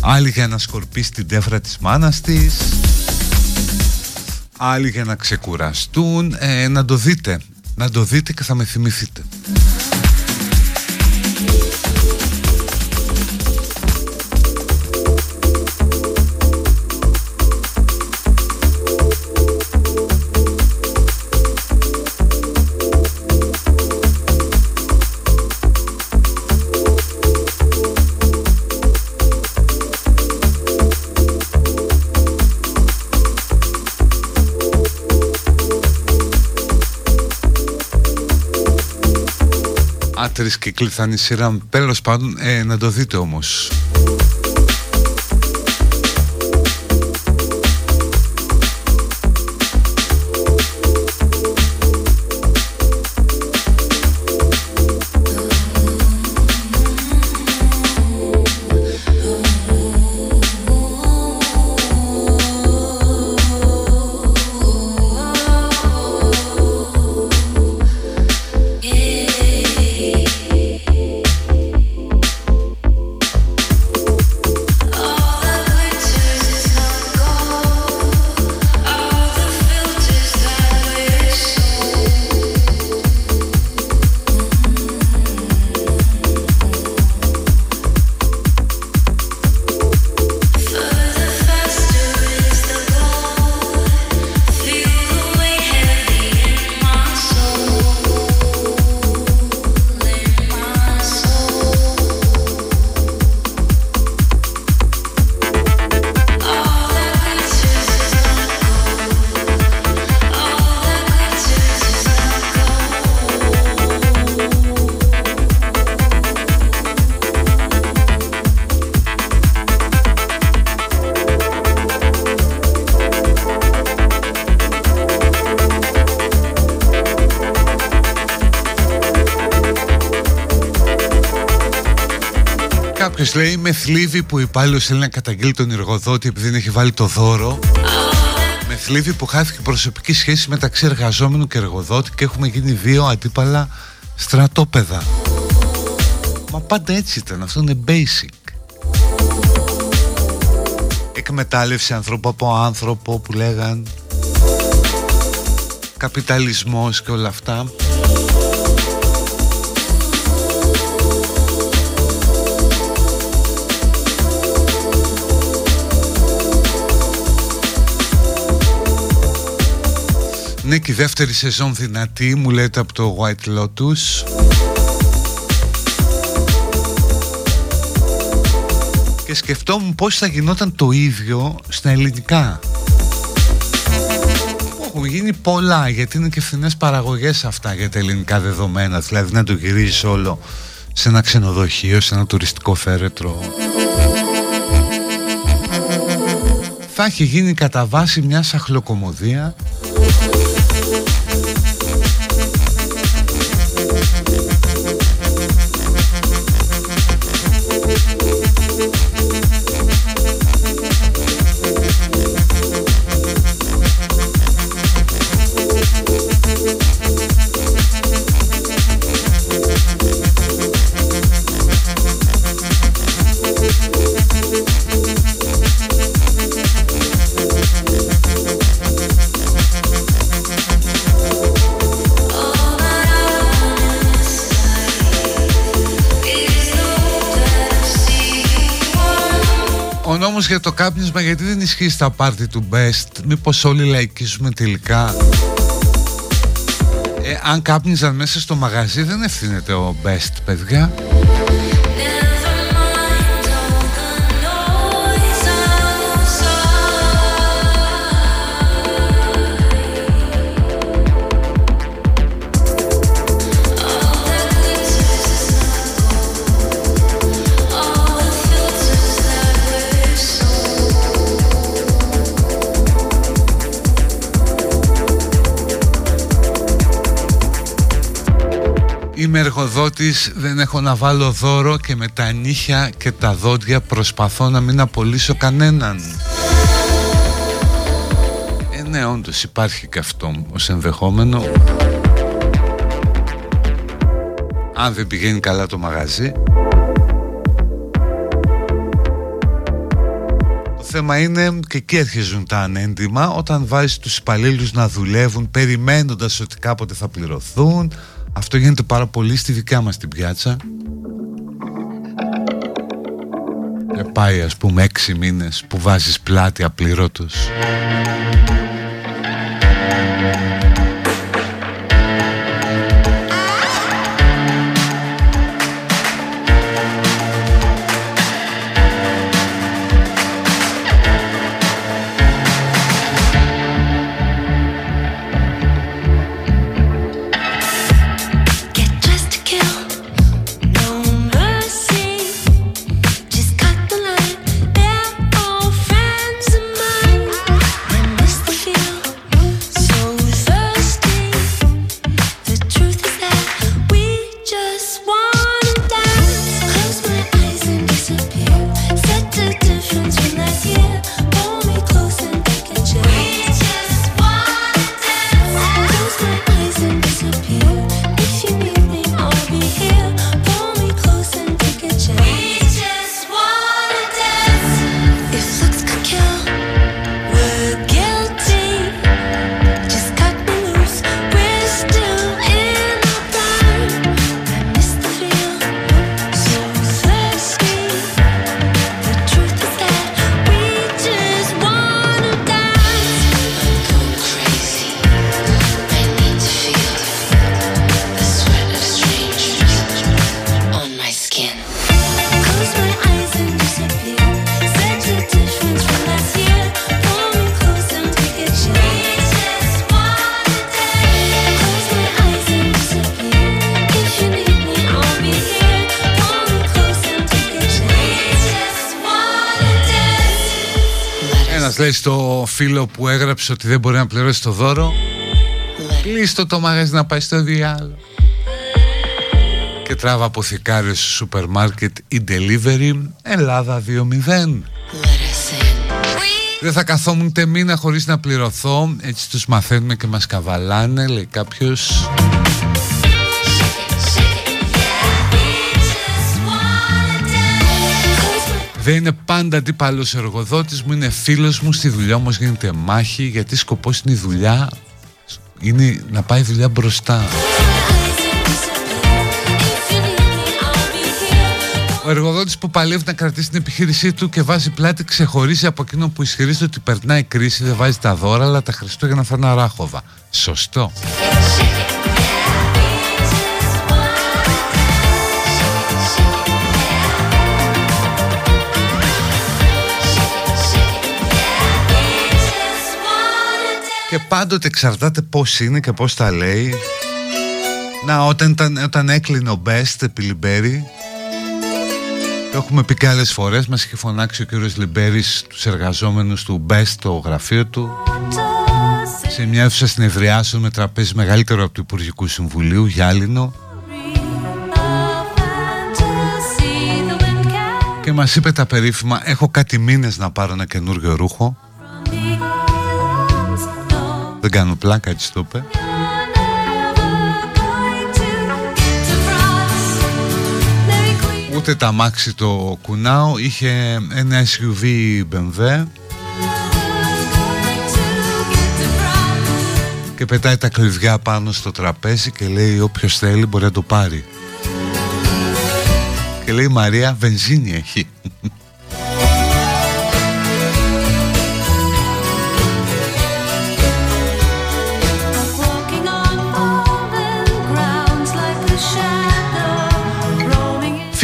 Speaker 3: άλλοι για να σκορπίσει την τέφρα της μάνας της, άλλοι για να ξεκουραστούν, ε, να το δείτε, να το δείτε και θα με θυμηθείτε. Τρεις κύκλοι θα είναι η σειρά. Τέλος πάντων ε, να το δείτε όμως λέει με θλίβει που υπάλληλος θέλει να καταγγείλει τον εργοδότη επειδή δεν έχει βάλει το δώρο. Με θλίβει που χάθηκε προσωπική σχέση μεταξύ εργαζόμενου και εργοδότη και έχουμε γίνει δύο αντίπαλα στρατόπεδα. Μα πάντα έτσι ήταν, αυτό είναι basic. Εκμετάλλευση ανθρώπου από άνθρωπο που λέγαν καπιταλισμός και όλα αυτά. Ναι και η δεύτερη σεζόν δυνατή μου λέτε από το White Lotus. Και σκεφτόμουν πώς θα γινόταν το ίδιο στα ελληνικά. Έχουν γίνει πολλά γιατί είναι και φθηνές παραγωγές αυτά για τα ελληνικά δεδομένα. Δηλαδή να το γυρίζεις όλο σε ένα ξενοδοχείο, σε ένα τουριστικό φέρετρο. Θα έχει γίνει κατά βάση μιας σαχλοκομωδία το κάπνισμα γιατί δεν ισχύει στα πάρτι του Best. Μήπως όλοι λαϊκίζουμε τελικά. Ε, Αν κάπνιζαν μέσα στο μαγαζί δεν ευθύνεται ο Best παιδιά Είμαι εργοδότης, δεν έχω να βάλω δώρο και με τα νύχια και τα δόντια προσπαθώ να μην απολύσω κανέναν. Ε, ναι, όντως υπάρχει και αυτό ως ενδεχόμενο. Αν δεν πηγαίνει καλά το μαγαζί. Το θέμα είναι και εκεί αρχίζουν τα ανέντιμα όταν βάζεις τους υπαλλήλους να δουλεύουν περιμένοντας ότι κάποτε θα πληρωθούν αυτό γίνεται πάρα πολύ στη δικιά μας την πιάτσα. Και πάει ας πούμε έξι μήνες που βάζεις πλάτη απλήρωτος λέει στο φίλο που έγραψε ότι δεν μπορεί να πληρώσει το δώρο; Κλείστο το μαγαζί να πάει στο διάλογο. Και τράβα αποθηκάριο στο σούπερ μάρκετ ή delivery Ελλάδα 2.0 δεν θα καθόμουν ούτε μήνα χωρίς να πληρωθώ. Έτσι τους μαθαίνουμε και μας καβαλάνε Λέει κάποιος Δεν είναι πάντα αντίπαλος εργοδότης μου, είναι φίλος μου, στη δουλειά όμως γίνεται μάχη γιατί σκοπός είναι η δουλειά, είναι να πάει η δουλειά μπροστά. Ο εργοδότης που παλεύει να κρατήσει την επιχείρησή του και βάζει πλάτη ξεχωρίζει από εκείνο που ισχυρίζεται ότι περνάει κρίση, δεν βάζει τα δώρα, αλλά τα Χριστούγεννα θα είναι αράχοβα. Σωστό. Και πάντοτε εξαρτάται πώς είναι και πώς τα λέει. Να όταν, όταν έκλεινε ο Best επί Λιμπέρι Το έχουμε πει και άλλες φορές Μας είχε φωνάξει ο κύριος Λιμπέρης Τους εργαζόμενους του Best στο γραφείο του. Σε μια αίθουσα συνεδριάσεων με τραπέζι μεγαλύτερο από του Υπουργικού Συμβουλίου Γυάλινο. Και μας είπε τα περίφημα Έχω κάτι μήνες να πάρω ένα καινούργιο ρούχο δεν κάνω πλάκα έτσι το είπε. Ούτε τα μάξι το κουνάω. Είχε ένα SUV BMW Και πετάει τα κλειδιά πάνω στο τραπέζι Και λέει όποιος θέλει μπορεί να το πάρει Και λέει Μαρία βενζίνη έχει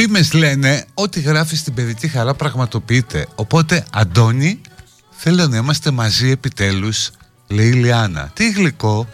Speaker 3: φήμες λένε ότι γράφει στην παιδική χαρά πραγματοποιείται. Οπότε, Αντώνη, θέλω να είμαστε μαζί επιτέλους, λέει η Λιάννα. Τι γλυκό.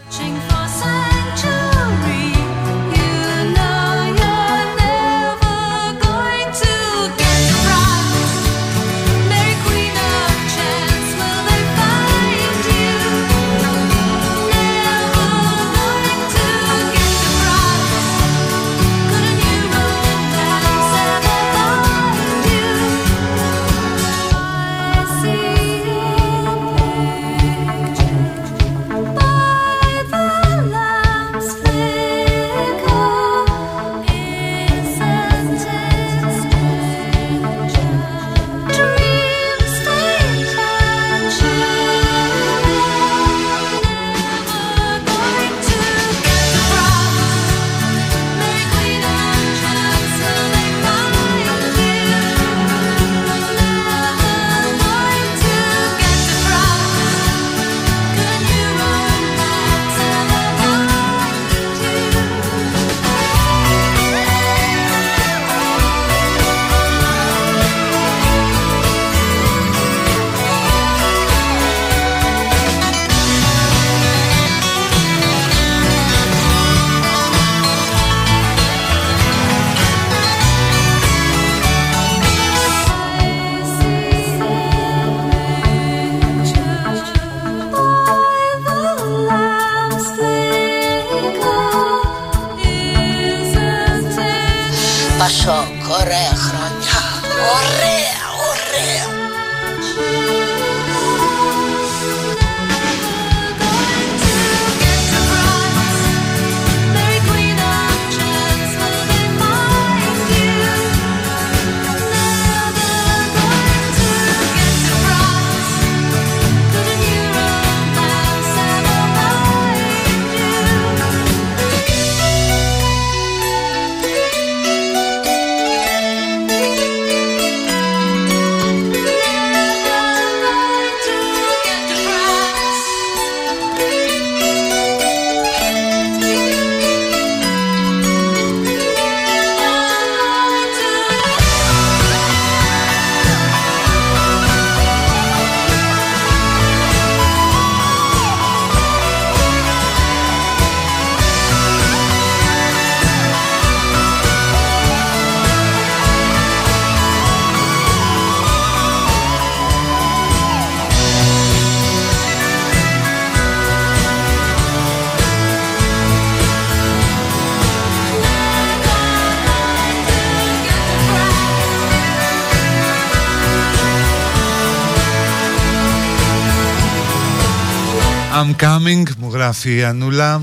Speaker 3: I'm coming, μου γράφει η Ανούλα.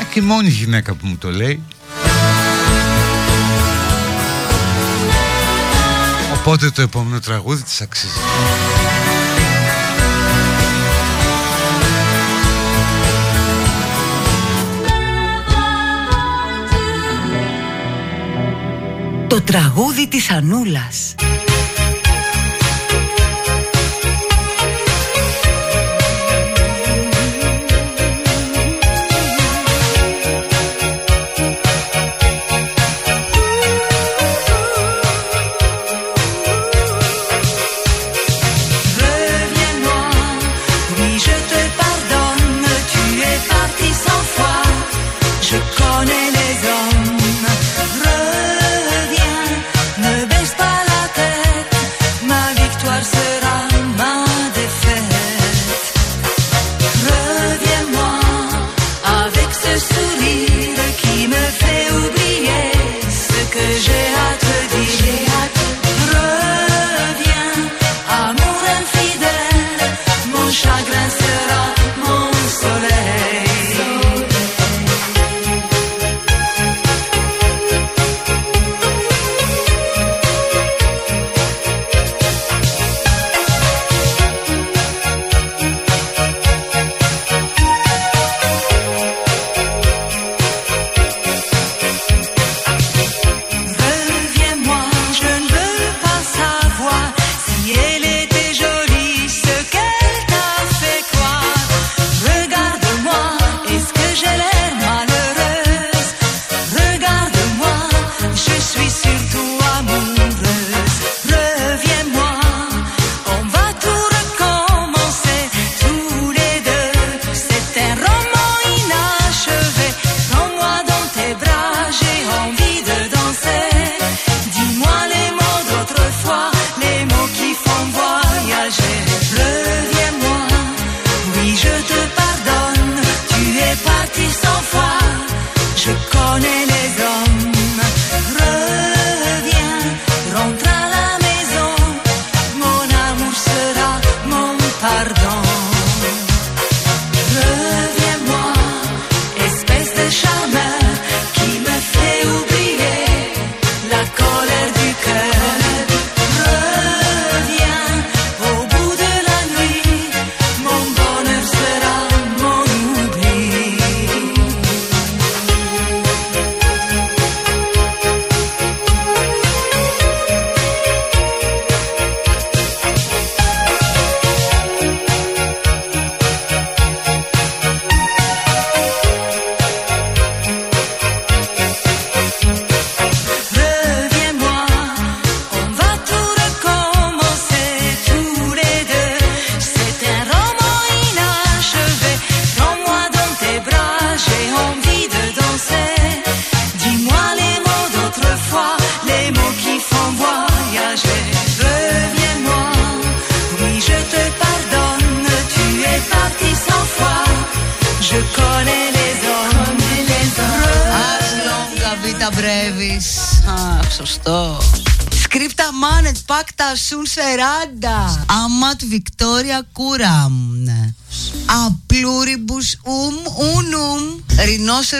Speaker 3: Ε, και η μόνη γυναίκα που μου το λέει. Οπότε το επόμενο τραγούδι της αξίζει.
Speaker 1: Το τραγούδι της Ανούλας.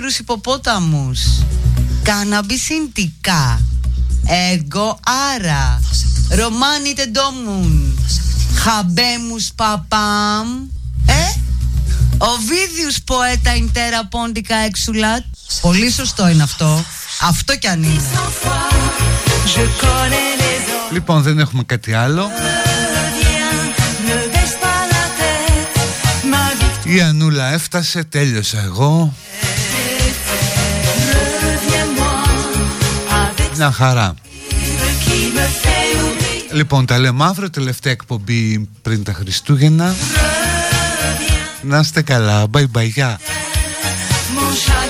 Speaker 10: Ρινόσερους υποπόταμους. Καναμπισιντικά Εγώ άρα. Ρωμάνι τεντόμουν. Χαμπέμους παπάμ. Ε; Ο Βίδιους ποέτα Ιντέρα πόντικα εξουλάτ. Πολύ σωστό είναι αυτό. Αυτό κι αν είναι.
Speaker 3: Λοιπόν δεν έχουμε κάτι άλλο. Η Ανούλα έφτασε, τέλειωσα εγώ Μια χαρά. Λοιπόν τα λέμε αύριο τελευταία εκπομπή πριν τα Χριστούγεννα. Να είστε καλά, bye bye, γεια.
Speaker 11: Mon chagrin